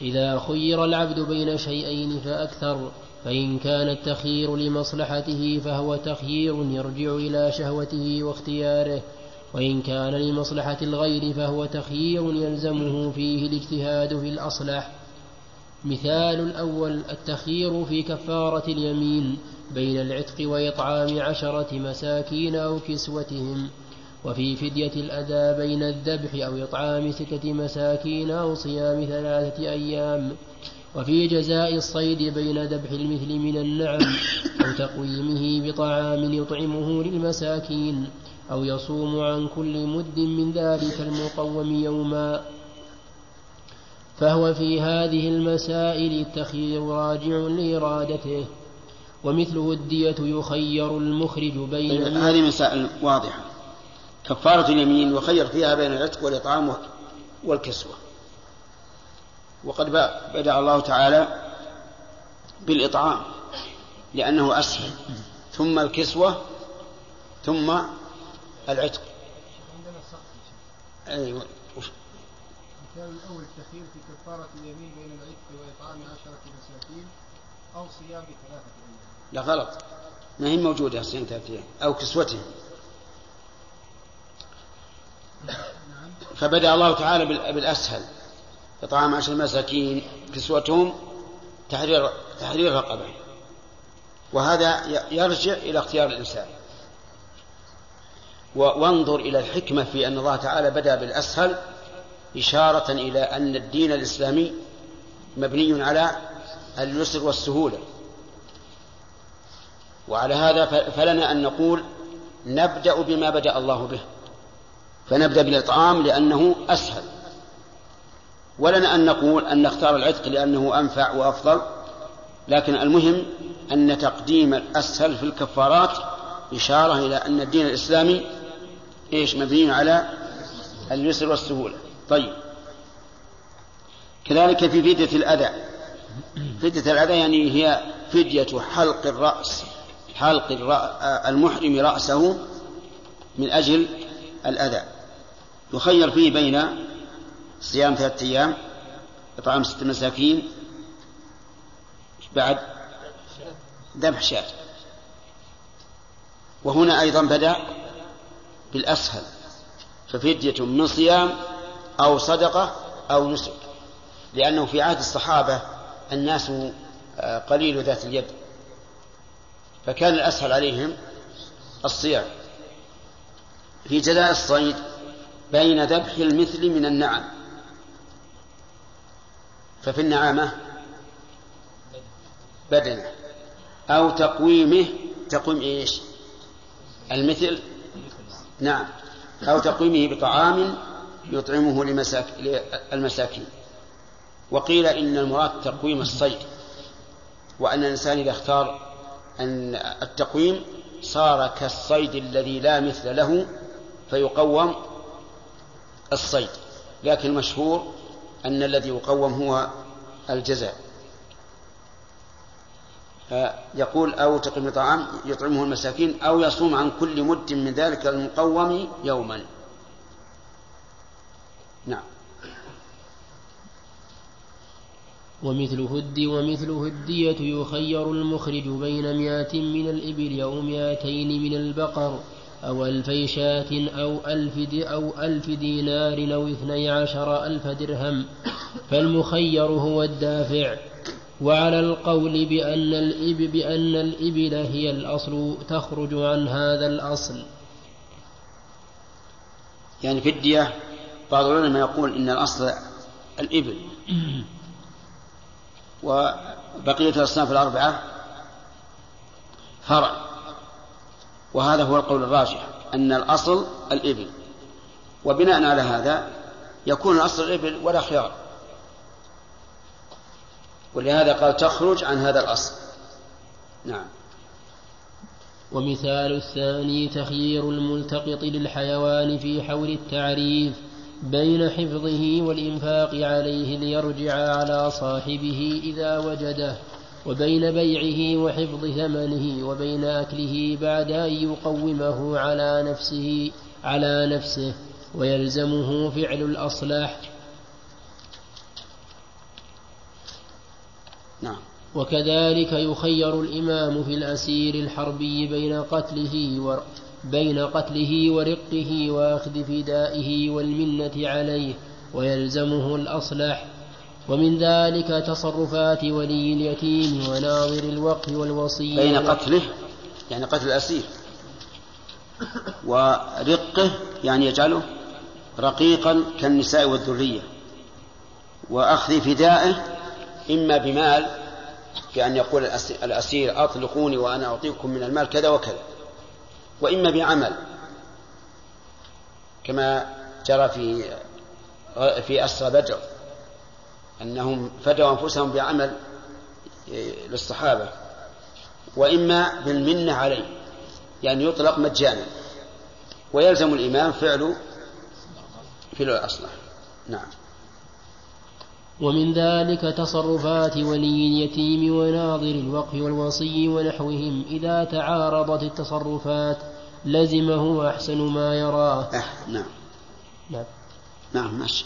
إذا خير العبد بين شيئين فأكثر فإن كان التخيير لمصلحته فهو تخيير يرجع إلى شهوته واختياره. وإن كان لمصلحة الغير فهو تخيير يلزمه فيه الاجتهاد في الأصلح. مثال الأول التخيير في كفارة اليمين بين العتق وإطعام عشرة مساكين أو كسوتهم وفي فدية الأداء بين الذبح أو إطعام ستة مساكين أو صيام ثلاثة أيام وفي جزاء الصيد بين ذبح المثل من النعم أو تقويمه بطعام يطعمه للمساكين. أو يصوم عن كل مد من ذلك المقوم يوما. فهو في هذه المسائل التخيير راجع لإرادته ومثله الدية يخير المخرج بين هذه مسائل واضحة. كفارة اليمين يخير فيها بين العتق والإطعام والكسوة. وقد بدأ الله تعالى بالإطعام لأنه أسهل. ثم الكسوة ثم العتق. أيوة المثال الأول التخيير في كفارة اليمين بين العتق وإطعام عشرة مساكين أو صيام ثلاثة أيام. لا غلط. ما هي موجودة صيام ثلاثة أيام؟ أو كسوتهم فبدأ الله تعالى بالأسهل. إطعام عشر مساكين كسوتهم تحرير تحرير رقبة. وهذا يرجع إلى اختيار الإنسان. وانظر إلى الحكمة في أن الله تعالى بدأ بالأسهل إشارة إلى أن الدين الإسلامي مبني على اليسر والسهولة. وعلى هذا فلنا أن نقول نبدأ بما بدأ الله به. فنبدأ بالإطعام لأنه أسهل. ولنا أن نقول أن نختار العتق لأنه أنفع وأفضل لكن المهم أن تقديم الأسهل في الكفارات إشارة إلى أن الدين الإسلامي إيش مبني على اليسر والسهولة. طيب. كذلك في فدية الأذى. فدية الأذى يعني هي فدية حلق الرأس حلق المحرم رأسه من أجل الأذى. يخير فيه بين صيام ثلاثة أيام إطعام ست مساكين بعد ذبح شاة. وهنا أيضا بدأ بالأسهل ففدية من صيام أو صدقة أو نسك لأنه في عهد الصحابة الناس آه، قليل ذات اليد فكان الأسهل عليهم الصيام. في جزاء الصيد بين ذبح المثل من النعم ففي النعامة بدنه أو تقويمه تقويم إيش؟ المثل نعم. أو تقويمه بطعام يطعمه لمساك... للمساكين. وقيل إن المراد تقويم الصيد. وأن الإنسان إذا اختار أن التقويم صار كالصيد الذي لا مثل له فيقوم الصيد. لكن المشهور أن الذي يقوم هو الجزاء. يقول أو تقيم طعام يطعمه المساكين أو يصوم عن كل مد من ذلك المقوم يوما. نعم. ومثله الدي ومثله الدية يخير المخرج بين مئة من الإبل أو مئتين من البقر أو ألفي شاة أو ألف, دي أو ألف دينار أو اثني عشر ألف درهم. فالمخير هو الدافع. وعلى القول بأن الإبل, بأن الإبل هي الأصل تخرج عن هذا الأصل. يعني في الدية بعض العلماء يقول إن الأصل الإبل. وبقية الأصناف الأربعة فرع. وهذا هو القول الراجح أن الأصل الإبل. وبناء على هذا يكون الأصل الإبل ولا خيار. ولهذا قال تخرج عن هذا الأصل. نعم. ومثال الثاني تخيير الملتقط للحيوان في حول التعريف بين حفظه والإنفاق عليه ليرجع على صاحبه إذا وجده وبين بيعه وحفظ ثمنه وبين أكله بعد أن يقومه على نفسه على نفسه ويلزمه فعل الأصلح. نعم. وكذلك يخير الإمام في الأسير الحربي بين قتله و بين قتله ورقه وأخذ فدائه والمنة عليه ويلزمه الأصلح. ومن ذلك تصرفات ولي اليتيم وناظر الوقف والوصي بين قتله يعني قتل الأسير. ورقه يعني يجعله رقيقا كالنساء والذرية. وأخذ فدائه إما بمال بأن يقول الأسير أطلقوني وأنا أعطيكم من المال كذا وكذا وإما بعمل. كما جرى في في أسرى بدر أنهم فدوا أنفسهم بعمل للصحابة. وإما بالمنة عليه يعني يطلق مجانا. ويلزم الإمام فعل فعل الأصلح. نعم. ومن ذلك تصرفات ولي اليتيم وناظر الوقف والوصي ونحوهم إذا تعارضت التصرفات لزمه أحسن ما يراه أه نعم. نعم. نعم ماشي.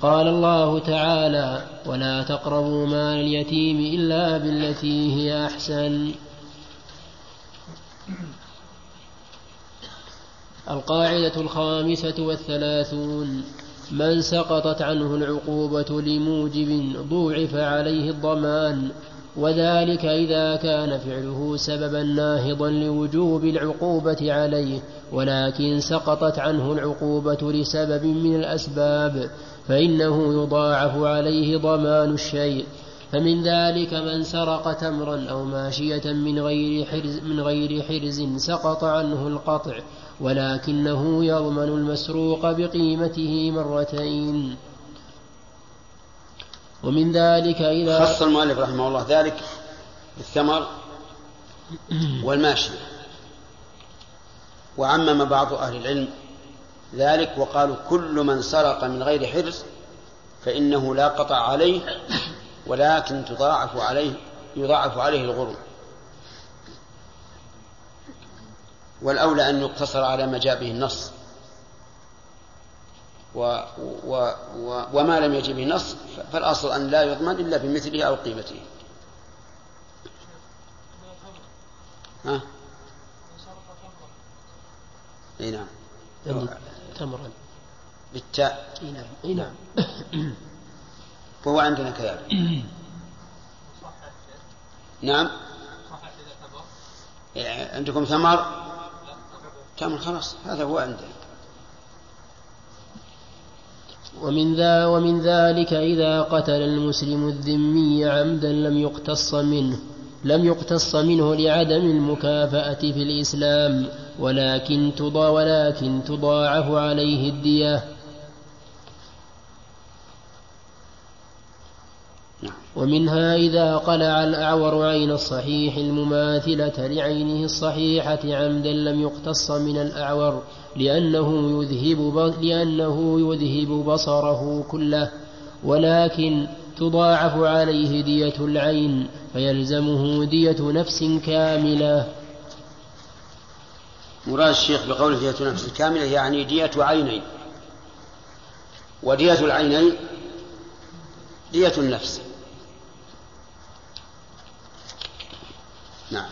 قال الله تعالى ولا تقربوا مال اليتيم إلا بالتي هي أحسن. القاعدة الخامسة والثلاثون. من سقطت عنه العقوبة لموجب ضوعف عليه الضمان وذلك إذا كان فعله سببا ناهضا لوجوب العقوبة عليه ولكن سقطت عنه العقوبة لسبب من الأسباب فإنه يضاعف عليه ضمان الشيء. فمن ذلك من سرق تمرا أو ماشية من غير حرز, من غير حرز سقط عنه القطع ولكنه يضمن المسروق بقيمته مرتين. ومن ذلك إذا خص المؤلف رحمه الله ذلك بالثمر والماشية وعمم بعض أهل العلم ذلك وقالوا كل من سرق من غير حرز فإنه لا قطع عليه ولكن تضاعف عليه يضاعف عليه الغرم والأولى أن يقتصر على ما جاء به النص. و و و وما لم يجب به النص فالأصل أن لا يضمن إلا بمثله أو قيمته. ها؟ إي نعم. تمرا. بالتاء. إي نعم إي نعم. وهو عندنا كذلك نعم. عندكم ثمر؟ تمر خلاص هذا هو عندنا. ومن ذا ومن ذلك إذا قتل المسلم الذمي عمدا لم يقتص منه لم يقتص منه لعدم المكافأة في الإسلام ولكن تضاعف عليه الدية. ومنها إذا قلع الأعور عين الصحيح المماثلة لعينه الصحيحة عمدا لم يقتص من الأعور لأنه يذهب لأنه يذهب بصره كله ولكن تضاعف عليه دية العين فيلزمه دية نفس كاملة. مراد الشيخ بقوله دية نفس كاملة يعني دية عينين. ودية العينين دية النفس. نعم.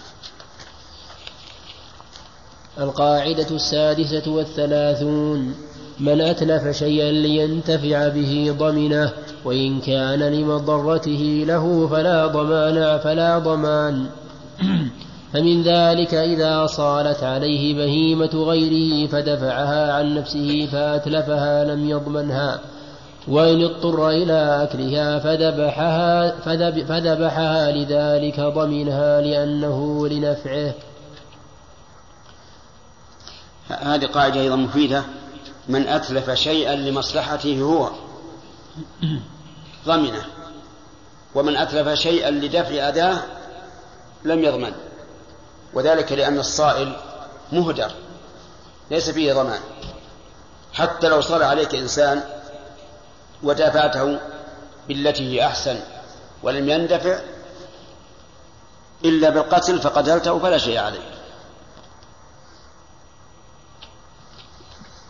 القاعدة السادسة والثلاثون من أتلف شيئا لينتفع به ضمنه وإن كان لمضرته له فلا ضمان فلا ضمان. فمن ذلك إذا صالت عليه بهيمة غيره فدفعها عن نفسه فأتلفها لم يضمنها. وإن اضطر إلى أكلها فذبحها, فذب فذبحها لذلك ضمنها لأنه لنفعه. هذه قاعدة أيضا مفيدة. من أتلف شيئا لمصلحته هو. ضمنه. ومن أتلف شيئا لدفع أذاه لم يضمن. وذلك لأن الصائل مهدر ليس فيه ضمان. حتى لو صار عليك إنسان ودافعته بالتي هي أحسن ولم يندفع إلا بالقتل فقتلته فلا شيء عليك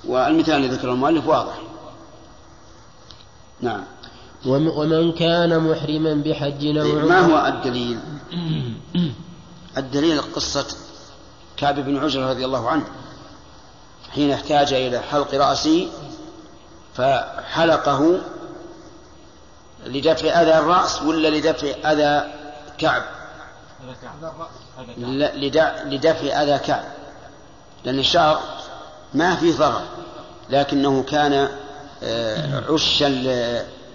والمثال الذي ذكره المؤلف واضح. نعم. وم- ومن كان محرما بحج أو ما عمرة هو الدليل؟ الدليل قصة كعب بن عجرة رضي الله عنه حين احتاج إلى حلق رأسه فحلقه لدفع أذى الرأس ولا لدفع أذى كعب؟ لدفع أذى كعب. لأن الشعر ما فيه ضرر لكنه كان آه، عشا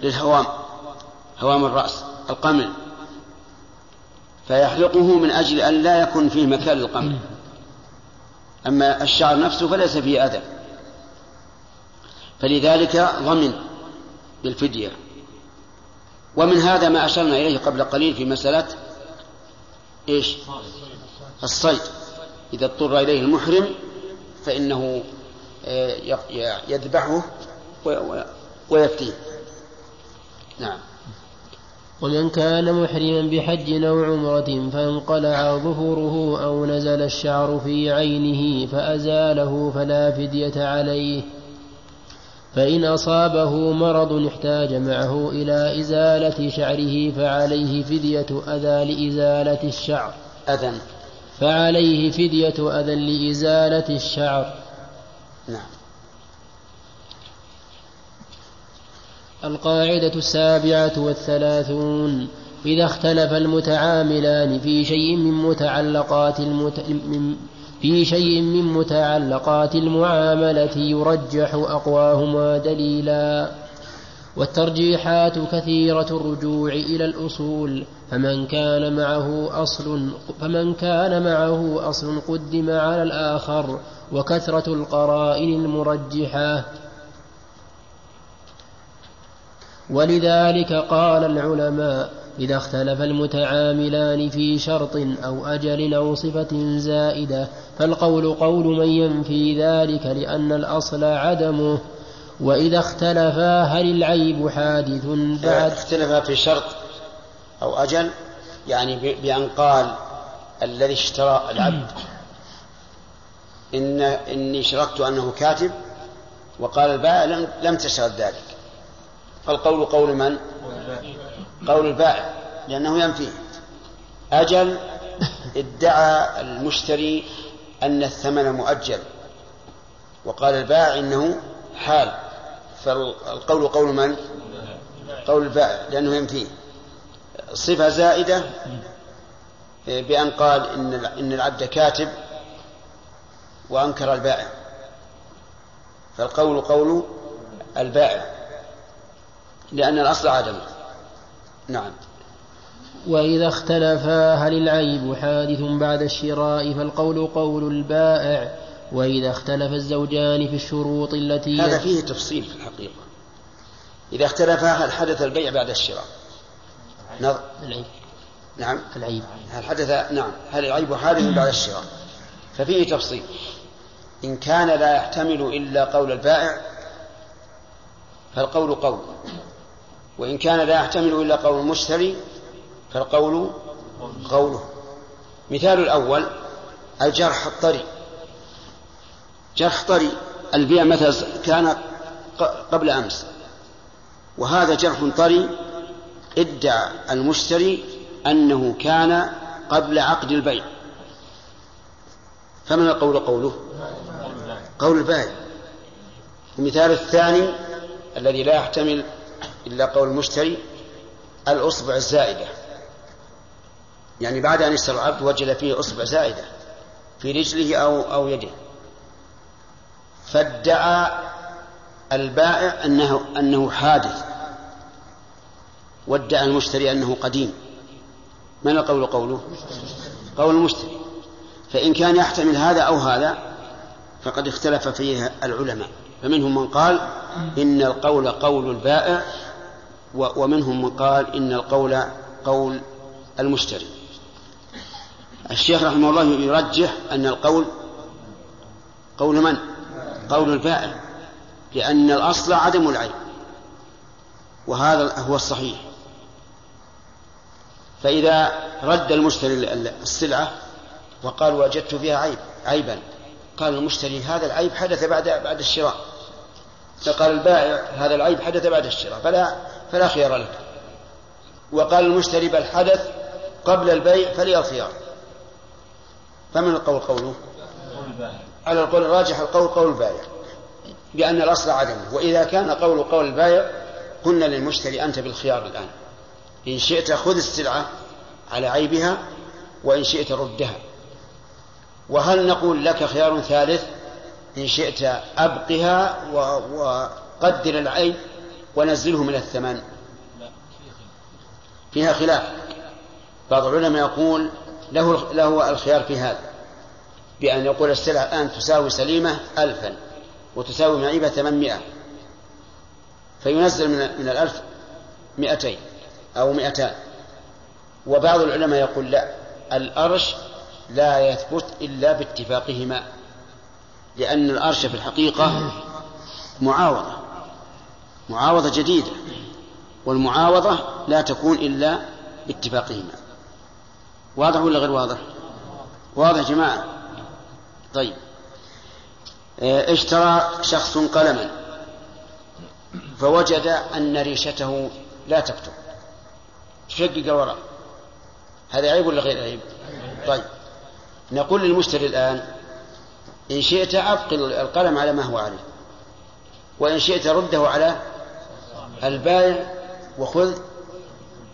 للهوام هوام الرأس القمل. فيحلقه من أجل أن لا يكون فيه مكان للقمل. أما الشعر نفسه فليس فيه أذى. فلذلك ضمن بالفدية ومن هذا ما أشرنا إليه قبل قليل في مسألة إيش؟ الصيد. إذا اضطر إليه المحرم فإنه آه، يذبحه ويفتيه. نعم. ومن كان محرما بحج أو عمرة فانقلع ظهوره أو نزل الشعر في عينه فأزاله فلا فدية عليه. فإن أصابه مرض احتاج معه إلى إزالة شعره فعليه فدية أذى لإزالة الشعر. أذن. فعليه فدية أذى لإزالة الشعر. نعم. القاعدة السابعة والثلاثون إذا اختلف المتعاملان في شيء من متعلقات المت... من في شيء من متعلقات المعاملة يرجح أقواهما دليلا. والترجيحات كثيرة الرجوع إلى الأصول فمن كان معه أصل فمن كان معه أصل قدم على الآخر وكثرة القرائن المرجحة. ولذلك قال العلماء إذا اختلف المتعاملان في شرط أو أجل أو صفة زائدة فالقول قول من ينفي ذلك لأن الأصل عدمه. وإذا اختلفا هل العيب حادث بعد؟ اختلف في شرط أو أجل يعني بأن قال الذي اشترى العبد إن إني شرطت أنه كاتب وقال البائع لم لم ذلك. فالقول قول من؟ قول البائع لأنه ينفيه أجل ادعى المشتري أن الثمن مؤجل. وقال البائع إنه حال. فالقول قول من؟ قول البائع لأنه ينفيه صفة زائدة بأن قال إن إن العبد كاتب وأنكر البائع فالقول قول البائع لأن الأصل عدمه نعم. وإذا اختلفا هل العيب حادث بعد الشراء فالقول قول البائع. وإذا اختلف الزوجان في الشروط التي هذا فيه تفصيل في الحقيقة. إذا اختلفا هل حدث البيع بعد الشراء؟ نظر العيب. نعم. العيب. هل حدث نعم. هل العيب حادث بعد الشراء؟ ففيه تفصيل. إن كان لا يحتمل إلا قول البائع فالقول قول. وإن كان لا يحتمل إلا قول المشتري فالقول قوله. مثال الأول الجرح الطري. جرح طري البيع مثلا كان قبل أمس. وهذا جرح طري ادعى المشتري أنه كان قبل عقد البيع. فمن القول قوله؟ قول البائع المثال الثاني الذي لا يحتمل إلا قول المشتري الأصبع الزائدة. يعني بعد أن اشترى العبد وجد فيه أصبع زائدة في رجله أو أو يده. فادعى البائع أنه أنه حادث. وادعى المشتري أنه قديم. من القول قوله؟ قول المشتري. فإن كان يحتمل هذا أو هذا فقد اختلف فيه العلماء. فمنهم من قال إن القول قول البائع ومنهم من قال إن القول قول المشتري. الشيخ رحمه الله يرجح أن القول قول من؟ قول البائع لأن الأصل عدم العيب. وهذا هو الصحيح. فإذا رد المشتري السلعة وقال وجدت فيها عيب عيبا. قال المشتري هذا العيب حدث بعد بعد الشراء. فقال البائع هذا العيب حدث بعد الشراء. فلا فلا خيار لك. وقال المشتري بل حدث قبل البيع فلي الخيار فمن القول قوله؟ على القول الراجح القول قول البائع. بأن الأصل عدمه وإذا كان قول قول البائع قلنا للمشتري أنت بالخيار الآن. إن شئت خذ السلعة على عيبها وإن شئت ردها. وهل نقول لك خيار ثالث؟ إن شئت أبقها وقدر العيب ونزله من الثمن. فيها خلاف. بعض العلماء يقول له له الخيار في هذا بأن يقول السلعة الآن تساوي سليمة ألفا وتساوي معيبة ثمانمائة فينزل من من الألف مئتين أو مئتان. وبعض العلماء يقول لا الأرش لا يثبت إلا باتفاقهما لأن الأرش في الحقيقة معاوضة معاوضة جديدة والمعاوضة لا تكون إلا باتفاقهما. واضح ولا غير واضح؟ واضح جماعة. طيب. آه، اشترى شخص قلما فوجد أن ريشته لا تكتب. تشقق وراء. هذا عيب ولا غير عيب؟ طيب. نقول للمشتري الآن إن شئت أبقل القلم على ما هو عليه وإن شئت رده على البائع وخذ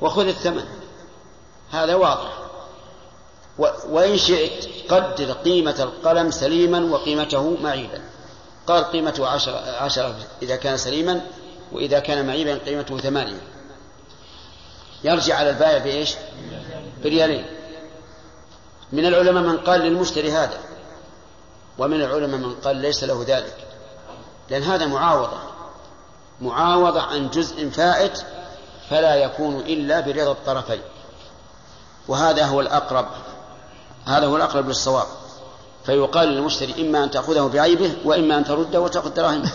وخذ الثمن. هذا واضح. وإن شئت قدر قيمة القلم سليما وقيمته معيبا. قال قيمته عشرة, عشرة إذا كان سليما وإذا كان معيبا قيمته ثمانية. يرجع على البائع بإيش؟ بريالين. من العلماء من قال للمشتري هذا. ومن العلماء من قال ليس له ذلك. لأن هذا معاوضة. معاوضة عن جزء فائت فلا يكون إلا برضا الطرفين. وهذا هو الأقرب هذا هو الأقرب للصواب. فيقال للمشتري إما أن تأخذه بعيبه وإما أن ترده وتأخذ دراهمه.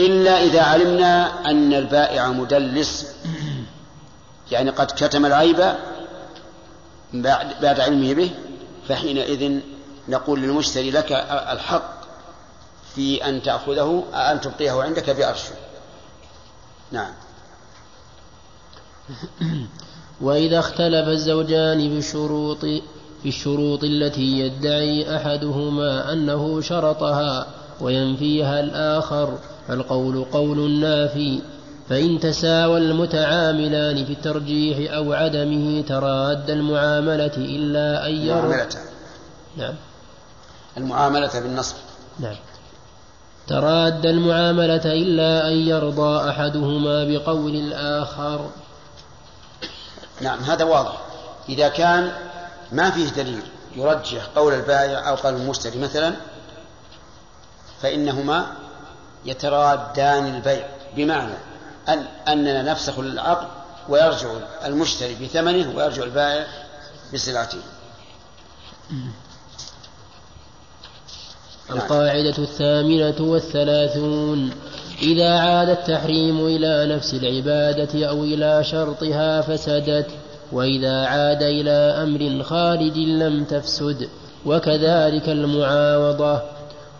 إلا إذا علمنا أن البائع مدلس يعني قد كتم العيب بعد, بعد علمه به فحينئذ نقول للمشتري لك الحق. في أن تأخذه أن تبقيه عندك بأرشه نعم. وإذا اختلف الزوجان بشروط بالشروط التي يدعي أحدهما أنه شرطها وينفيها الآخر فالقول قول نافي. فإن تساوى المتعاملان في الترجيح أو عدمه تراد المعاملة إلا أن يرى نعم. المعاملة بالنصب. نعم. تراد المعاملة إلا أن يرضى أحدهما بقول الآخر. نعم هذا واضح. إذا كان ما فيه دليل يرجح قول البائع أو قول المشتري مثلا فإنهما يترادان البيع. بمعنى أن أننا نفسخ العقد ويرجع المشتري بثمنه ويرجع البائع بسلعته القاعدة الثامنة والثلاثون. إذا عاد التحريم إلى نفس العبادة أو إلى شرطها فسدت وإذا عاد إلى أمر خارج لم تفسد وكذلك المعاوضة.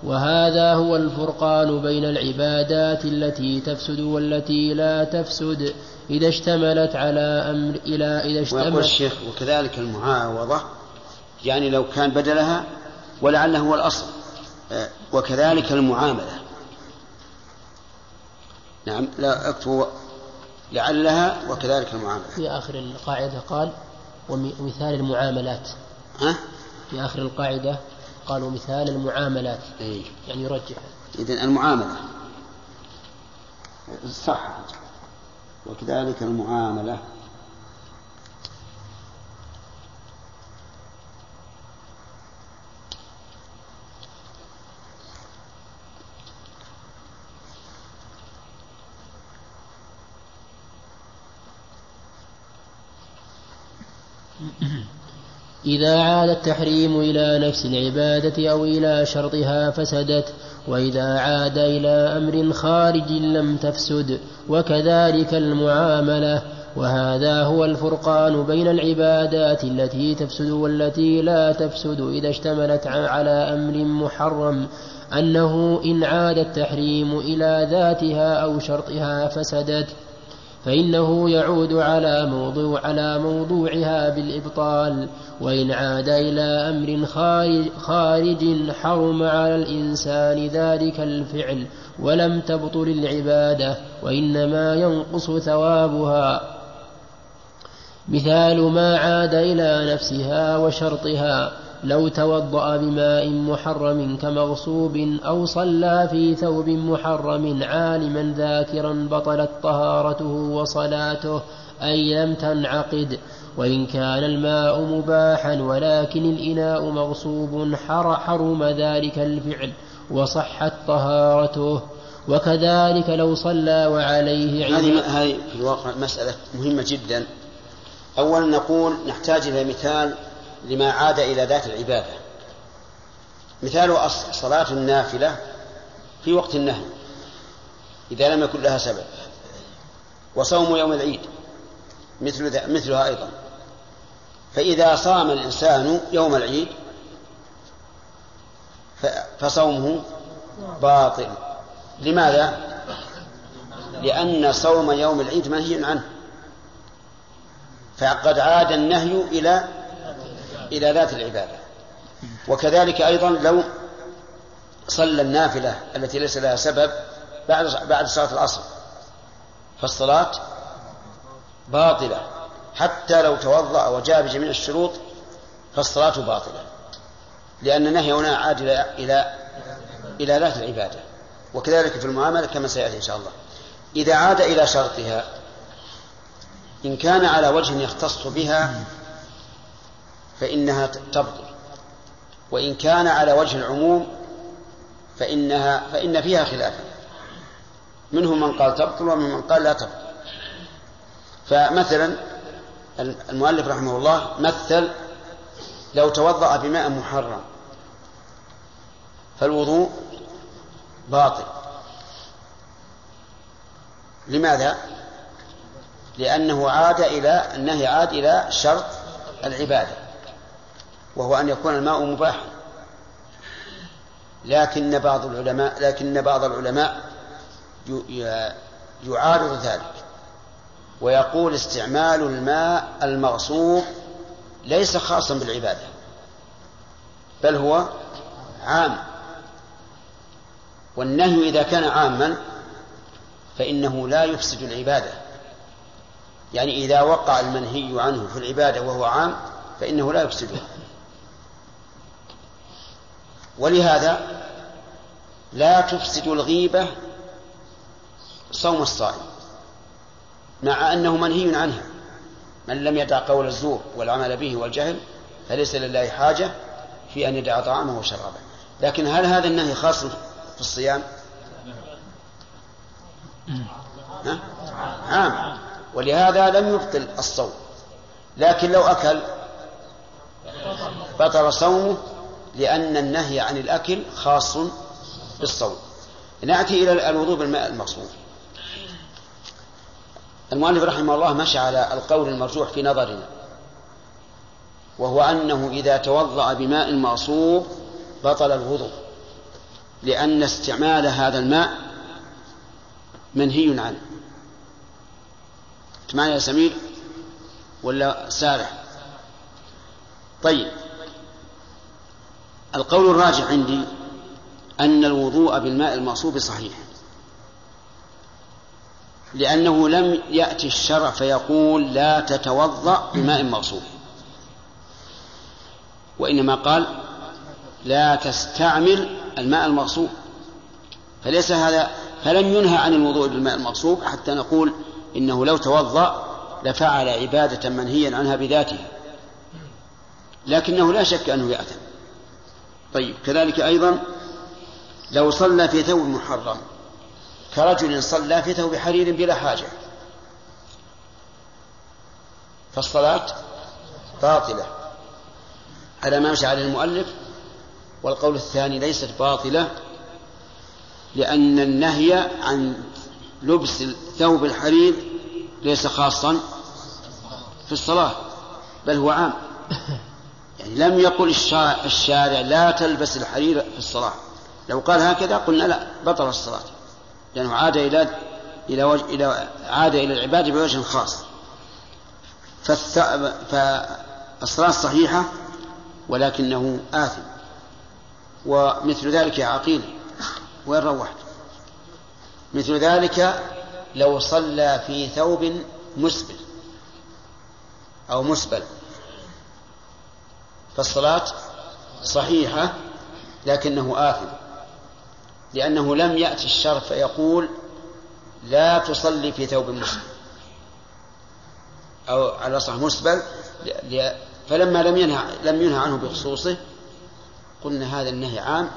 وهذا هو الفرقان بين العبادات التي تفسد والتي لا تفسد إذا اشتملت على أمر إلى إذا اشتملت ويقول الشيخ وكذلك المعاوضة يعني لو كان بدلها ولعله هو الأصل. وكذلك المعاملة. نعم لا أكتب لعلها وكذلك المعاملة. في آخر القاعدة قال ومثال المعاملات. ها؟ في آخر القاعدة قال ومثال المعاملات. أي. يعني يرجح. إذن المعاملة. صح. وكذلك المعاملة. إذا عاد التحريم إلى نفس العبادة أو إلى شرطها فسدت وإذا عاد إلى أمر خارج لم تفسد وكذلك المعاملة. وهذا هو الفرقان بين العبادات التي تفسد والتي لا تفسد إذا اشتملت على أمر محرم أنه إن عاد التحريم إلى ذاتها أو شرطها فسدت. فإنه يعود على موضوع على موضوعها بالإبطال وإن عاد إلى أمر خارج, خارج حرم على الإنسان ذلك الفعل ولم تبطل العبادة وإنما ينقص ثوابها. مثال ما عاد إلى نفسها وشرطها. لو توضأ بماء محرم كمغصوب أو صلى في ثوب محرم عالما ذاكرا بطلت طهارته وصلاته أي لم تنعقد وإن كان الماء مباحا ولكن الإناء مغصوب حرم ذلك الفعل وصحت طهارته. وكذلك لو صلى وعليه هذه هذه في الواقع مسألة مهمة جدا. أولا نقول نحتاج إلى مثال لما عاد إلى ذات العبادة. مثال صلاة النافلة في وقت النهي إذا لم يكن لها سبب. وصوم يوم العيد مثل مثلها أيضا. فإذا صام الإنسان يوم العيد فصومه باطل. لماذا؟ لأن صوم يوم العيد منهي عنه. فقد عاد النهي إلى إلى ذات العبادة. وكذلك أيضا لو صلى النافلة التي ليس لها سبب بعد بعد صلاة العصر فالصلاة باطلة. حتى لو توضأ وجاء بجميع الشروط فالصلاة باطلة. لأن النهي هنا عاد إلى إلى إلى ذات العبادة. وكذلك في المعاملة كما سيأتي إن شاء الله. إذا عاد إلى شرطها إن كان على وجه يختص بها فإنها تبطل وإن كان على وجه العموم فإنها فإن فيها خلافا. منهم من قال تبطل ومنهم من قال لا تبطل. فمثلا المؤلف رحمه الله مثل لو توضأ بماء محرم فالوضوء باطل. لماذا؟ لأنه عاد إلى النهي عاد إلى شرط العبادة. وهو أن يكون الماء مباحا لكن بعض العلماء لكن بعض العلماء يعارض ذلك. ويقول استعمال الماء المغصوب ليس خاصا بالعبادة بل هو عام. والنهي إذا كان عاما فإنه لا يفسد العبادة. يعني إذا وقع المنهي عنه في العبادة وهو عام فإنه لا يفسدها ولهذا لا تفسد الغيبة صوم الصائم مع أنه منهي عنها. من لم يدع قول الزور والعمل به والجهل فليس لله حاجة في أن يدع طعامه وشرابه. لكن هل هذا النهي خاص في الصيام؟ ها؟ عام. ولهذا لم يبطل الصوم. لكن لو أكل بطل صومه لأن النهي عن الأكل خاص بالصوم. نأتي إلى الوضوء بالماء المغصوب المؤلف رحمه الله مشى على القول المرجوح في نظرنا وهو أنه إذا توضأ بماء مغصوب بطل الوضوء لأن استعمال هذا الماء منهي عنه. معي يا سمير؟ ولا سارح؟ طيب. القول الراجح عندي أن الوضوء بالماء المغصوب صحيح. لأنه لم يأتي الشرع فيقول لا تتوضأ بماء مغصوب. وإنما قال لا تستعمل الماء المغصوب. فليس هذا فلم ينهى عن الوضوء بالماء المغصوب حتى نقول إنه لو توضأ لفعل عبادة منهيا عنها بذاتها لكنه لا شك أنه يأثم طيب كذلك أيضا لو صلى في ثوب محرم كرجل صلى في ثوب حرير بلا حاجة فالصلاة باطلة. على ما مشى عليه المؤلف والقول الثاني ليست باطلة لأن النهي عن لبس ثوب الحرير ليس خاصا في الصلاة بل هو عام. يعني لم يقل الشارع لا تلبس الحرير في الصلاة. لو قال هكذا قلنا لا بطل الصلاة. لأنه عاد إلى إلى وجه إلى عاد إلى العبادة بوجه خاص. فالصلاة صحيحة ولكنه آثم. ومثل ذلك يا عقيل وين روحت؟ مثل ذلك لو صلى في ثوب مسبل أو مسبل. فالصلاة صحيحة لكنه آثم. لأنه لم يأتي الشرع فيقول لا تصلي في ثوب مسبل أو على صح مسبل فلما لم ينهى لم ينهى عنه بخصوصه قلنا هذا النهي عام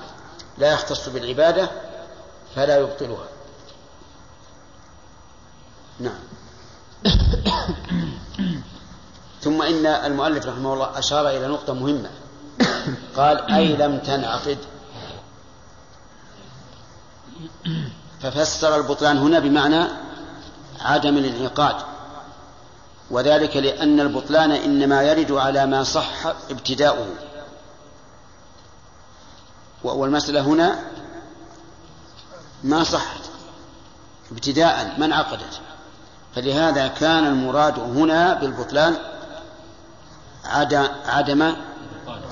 لا يختص بالعبادة فلا يبطلها. نعم. ثم إن المؤلف رحمه الله أشار إلى نقطة مهمة. قال أي لم تنعقد. ففسر البطلان هنا بمعنى عدم الانعقاد. وذلك لأن البطلان إنما يرد على ما صح ابتداؤه. والمسألة هنا ما صحت. ابتداء ما انعقدت. فلهذا كان المراد هنا بالبطلان عدم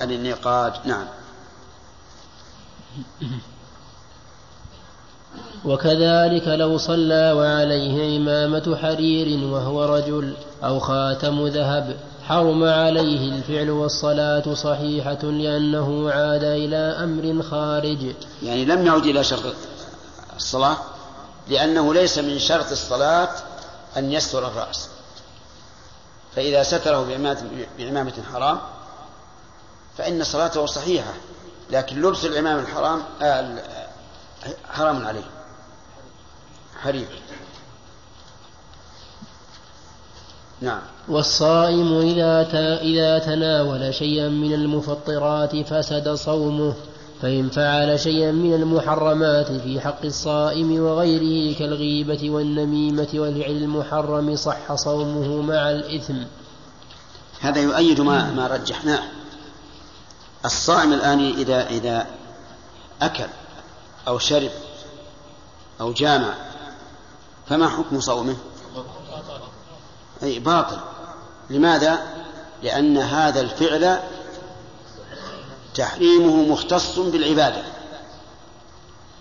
الانعقاد نعم. وكذلك لو صلى وعليه إمامة حرير وهو رجل أو خاتم ذهب حرم عليه الفعل والصلاة صحيحة لأنه عاد إلى أمر خارج. يعني لم يعد إلى شرط الصلاة لأنه ليس من شرط الصلاة أن يستر الرأس. فإذا ستره بعمامة حرام فإن صلاته صحيحة لكن لبس العمام الحرام آه حرام عليه. حريم. نعم. والصائم إذا إذا تناول شيئا من المفطرات فسد صومه. فإن فعل شيئا من المحرمات في حق الصائم وغيره كالغيبة والنميمة والفعل المحرم صح صومه مع الإثم هذا يؤيد ما ما رجحناه الصائم الآن إذا إذا أكل أو شرب أو جامع فما حكم صومه؟ أي باطل لماذا؟ لأن هذا الفعل تحريمه مختص بالعبادة.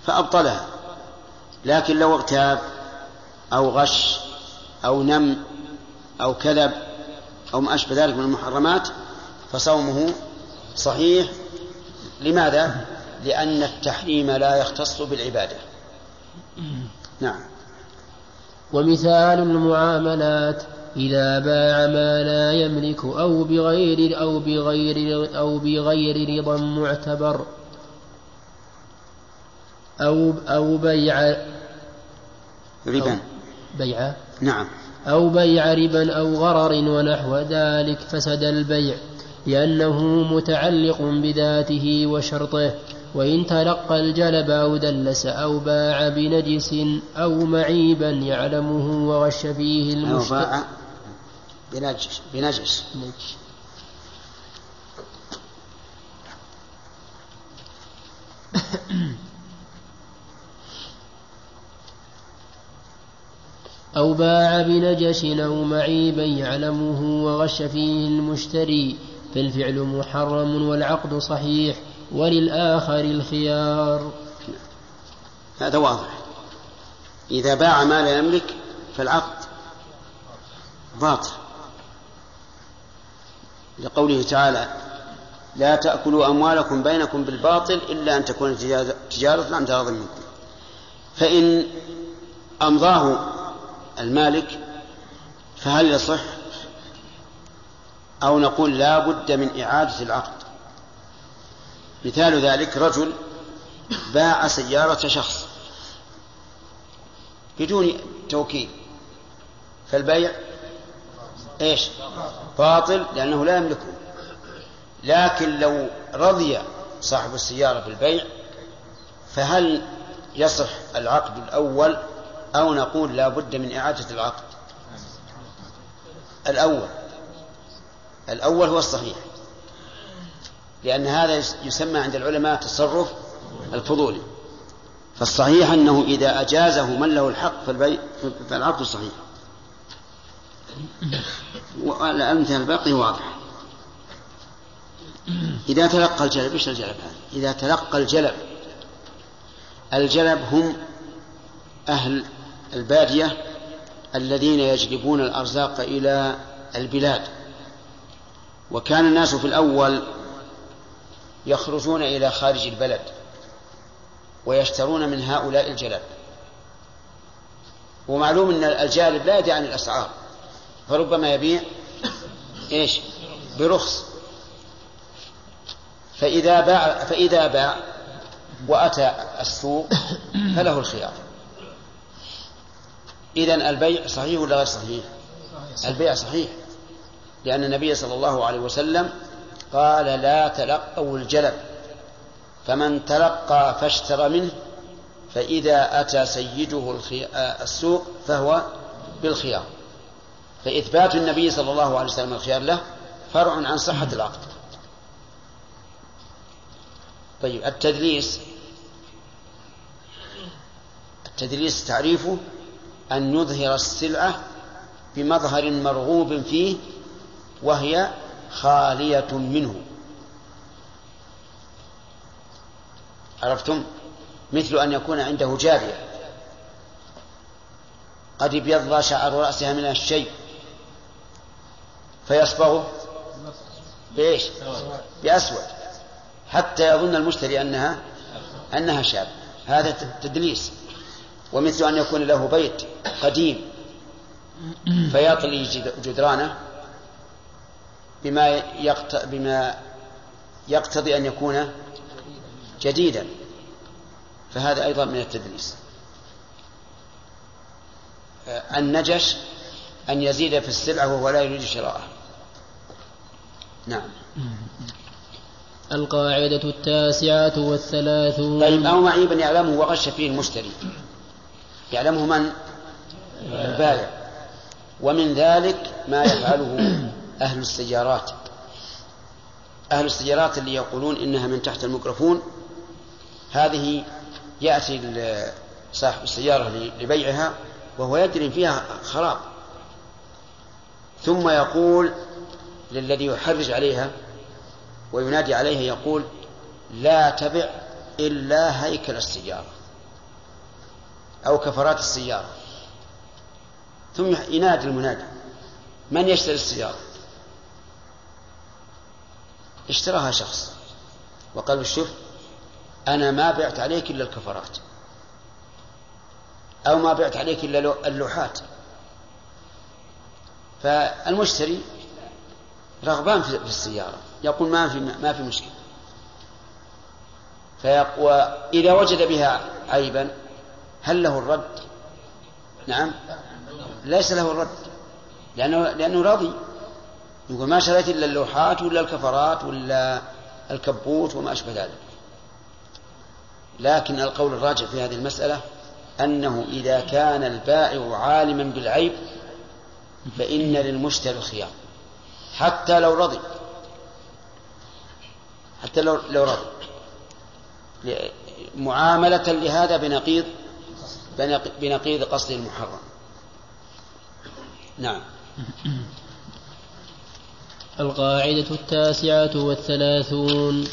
فأبطلها. لكن لو اغتاب أو غش أو نم أو كذب أو ما أشبه ذلك من المحرمات فصومه صحيح. لماذا؟ لأن التحريم لا يختص بالعبادة. نعم. ومثال المعاملات. إذا باع ما لا يملك أو بغير أو بغير أو بغير رضا معتبر أو أو بيع ربا. بيع نعم. أو بيع ربا أو غرر ونحو ذلك فسد البيع لأنه متعلق بذاته وشرطه وإن تلقى الجلب أو دلس أو باع بنجس أو معيبا يعلمه وغش فيه المشتري بنجس بنجس. نجس. أو باع بنجش أو معيبا يعلمه وغش فيه المشتري فالفعل محرم والعقد صحيح وللآخر الخيار. هذا واضح. إذا باع ما لا يملك فالعقد باطل. لقوله تعالى لا تأكلوا أموالكم بينكم بالباطل إلا أن تكون تجارة عن تراض منكم فإن أمضاه المالك فهل يصح أو نقول لا بد من إعادة العقد؟ مثال ذلك رجل باع سيارة شخص بدون توكيل فالبيع إيش؟ باطل لأنه لا يملكه. لكن لو رضي صاحب السيارة بالبيع فهل يصح العقد الأول أو نقول لا بد من إعادة العقد؟ الأول. الأول هو الصحيح. لأن هذا يسمى عند العلماء تصرف الفضولي فالصحيح أنه إذا أجازه من له الحق فالعقد صحيح. والأمثلة الباقي واضح. إذا تلقى الجلب إيش الجلب هذا؟ إذا تلقى الجلب الجلب هم أهل البادية الذين يجلبون الأرزاق إلى البلاد. وكان الناس في الأول يخرجون إلى خارج البلد ويشترون من هؤلاء الجلب. ومعلوم أن الجالب لا يدري عن الأسعار. فربما يبيع إيش؟ برخص. فإذا باع فإذا باع وأتى السوق فله الخيار. إذا البيع صحيح ولا غير صحيح؟ البيع صحيح. لأن النبي صلى الله عليه وسلم قال لا تلقوا الجلب. فمن تلقى فاشترى منه فإذا أتى سيده السوق فهو بالخيار. فإثبات النبي صلى الله عليه وسلم الخيار له فرع عن صحة العقد. طيب التدليس التدليس تعريفه أن يظهر السلعة بمظهر مرغوب فيه وهي خالية منه. عرفتم؟ مثل أن يكون عنده جارية. قد ابيض شعر رأسها من الشيء. فيصبغه بإيش؟ بأسود. حتى يظن المشتري أنها أنها شاب. هذا تدليس. ومثل أن يكون له بيت قديم فيطلي جدرانه بما يقت... بما يقتضي أن يكون جديدا. فهذا أيضا من التدليس. النجش أن يزيد في السلعة وهو لا يريد شراءها. نعم. القاعدة التاسعة والثلاثون. طيب أو معيبا يعلمه وغش فيه المشتري. يعلمه من؟ البائع. ومن ذلك ما يفعله أهل السيارات. أهل السيارات اللي يقولون إنها من تحت الميكروفون هذه يأتي صاحب السيارة لبيعها وهو يدري فيها خراب. ثم يقول للذي يحرج عليها وينادي عليها يقول لا تبع إلا هيكل السيارة أو كفرات السيارة. ثم ينادي المنادي من يشتري السيارة؟ اشتراها شخص. وقال شوف أنا ما بعت عليك إلا الكفرات أو ما بعت عليك إلا اللوحات. فالمشتري رغبان في السيارة. يقول ما في ما في مشكلة. وإذا وجد بها عيبا هل له الرد؟ نعم. ليس له الرد. لأنه لأنه راضي. يقول ما شريت إلا اللوحات ولا الكفرات ولا الكبوت وما أشبه ذلك. لكن القول الراجع في هذه المسألة أنه إذا كان البائع عالما بالعيب فإن للمشتري الخيار حتى لو رضي. حتى لو لو رضي. معاملة لهذا بنقيض بنقيض قصد المحرم. نعم. القاعدة التاسعة والثلاثون.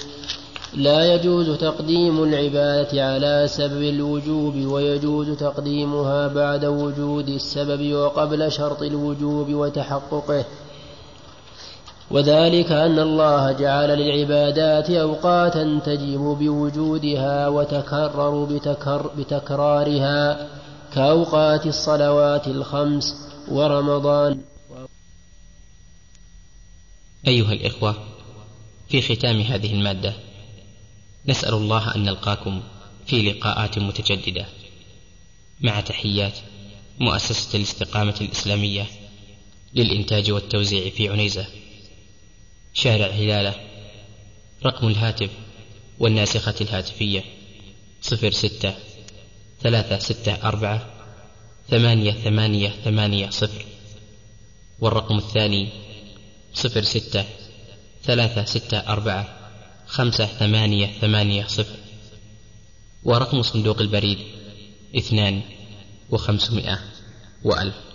لا يجوز تقديم العبادة على سبب الوجوب ويجوز تقديمها بعد وجود السبب وقبل شرط الوجوب وتحققه. وذلك أن الله جعل للعبادات أوقاتا تجب بوجودها وتكرر بتكر بتكرارها كأوقات الصلوات الخمس ورمضان. أيها الإخوة في ختام هذه المادة نسأل الله أن نلقاكم في لقاءات متجددة. مع تحيات مؤسسة الاستقامة الإسلامية للإنتاج والتوزيع في عنيزة. شارع هلالة رقم الهاتف والناسخة الهاتفية صفر ستة ثلاثة ستة أربعة ثمانية ثمانية ثمانية صفر. والرقم الثاني صفر ستة ثلاثة ستة أربعة خمسة ثمانية ثمانية صفر. ورقم صندوق البريد اثنان وخمسمائة وألف.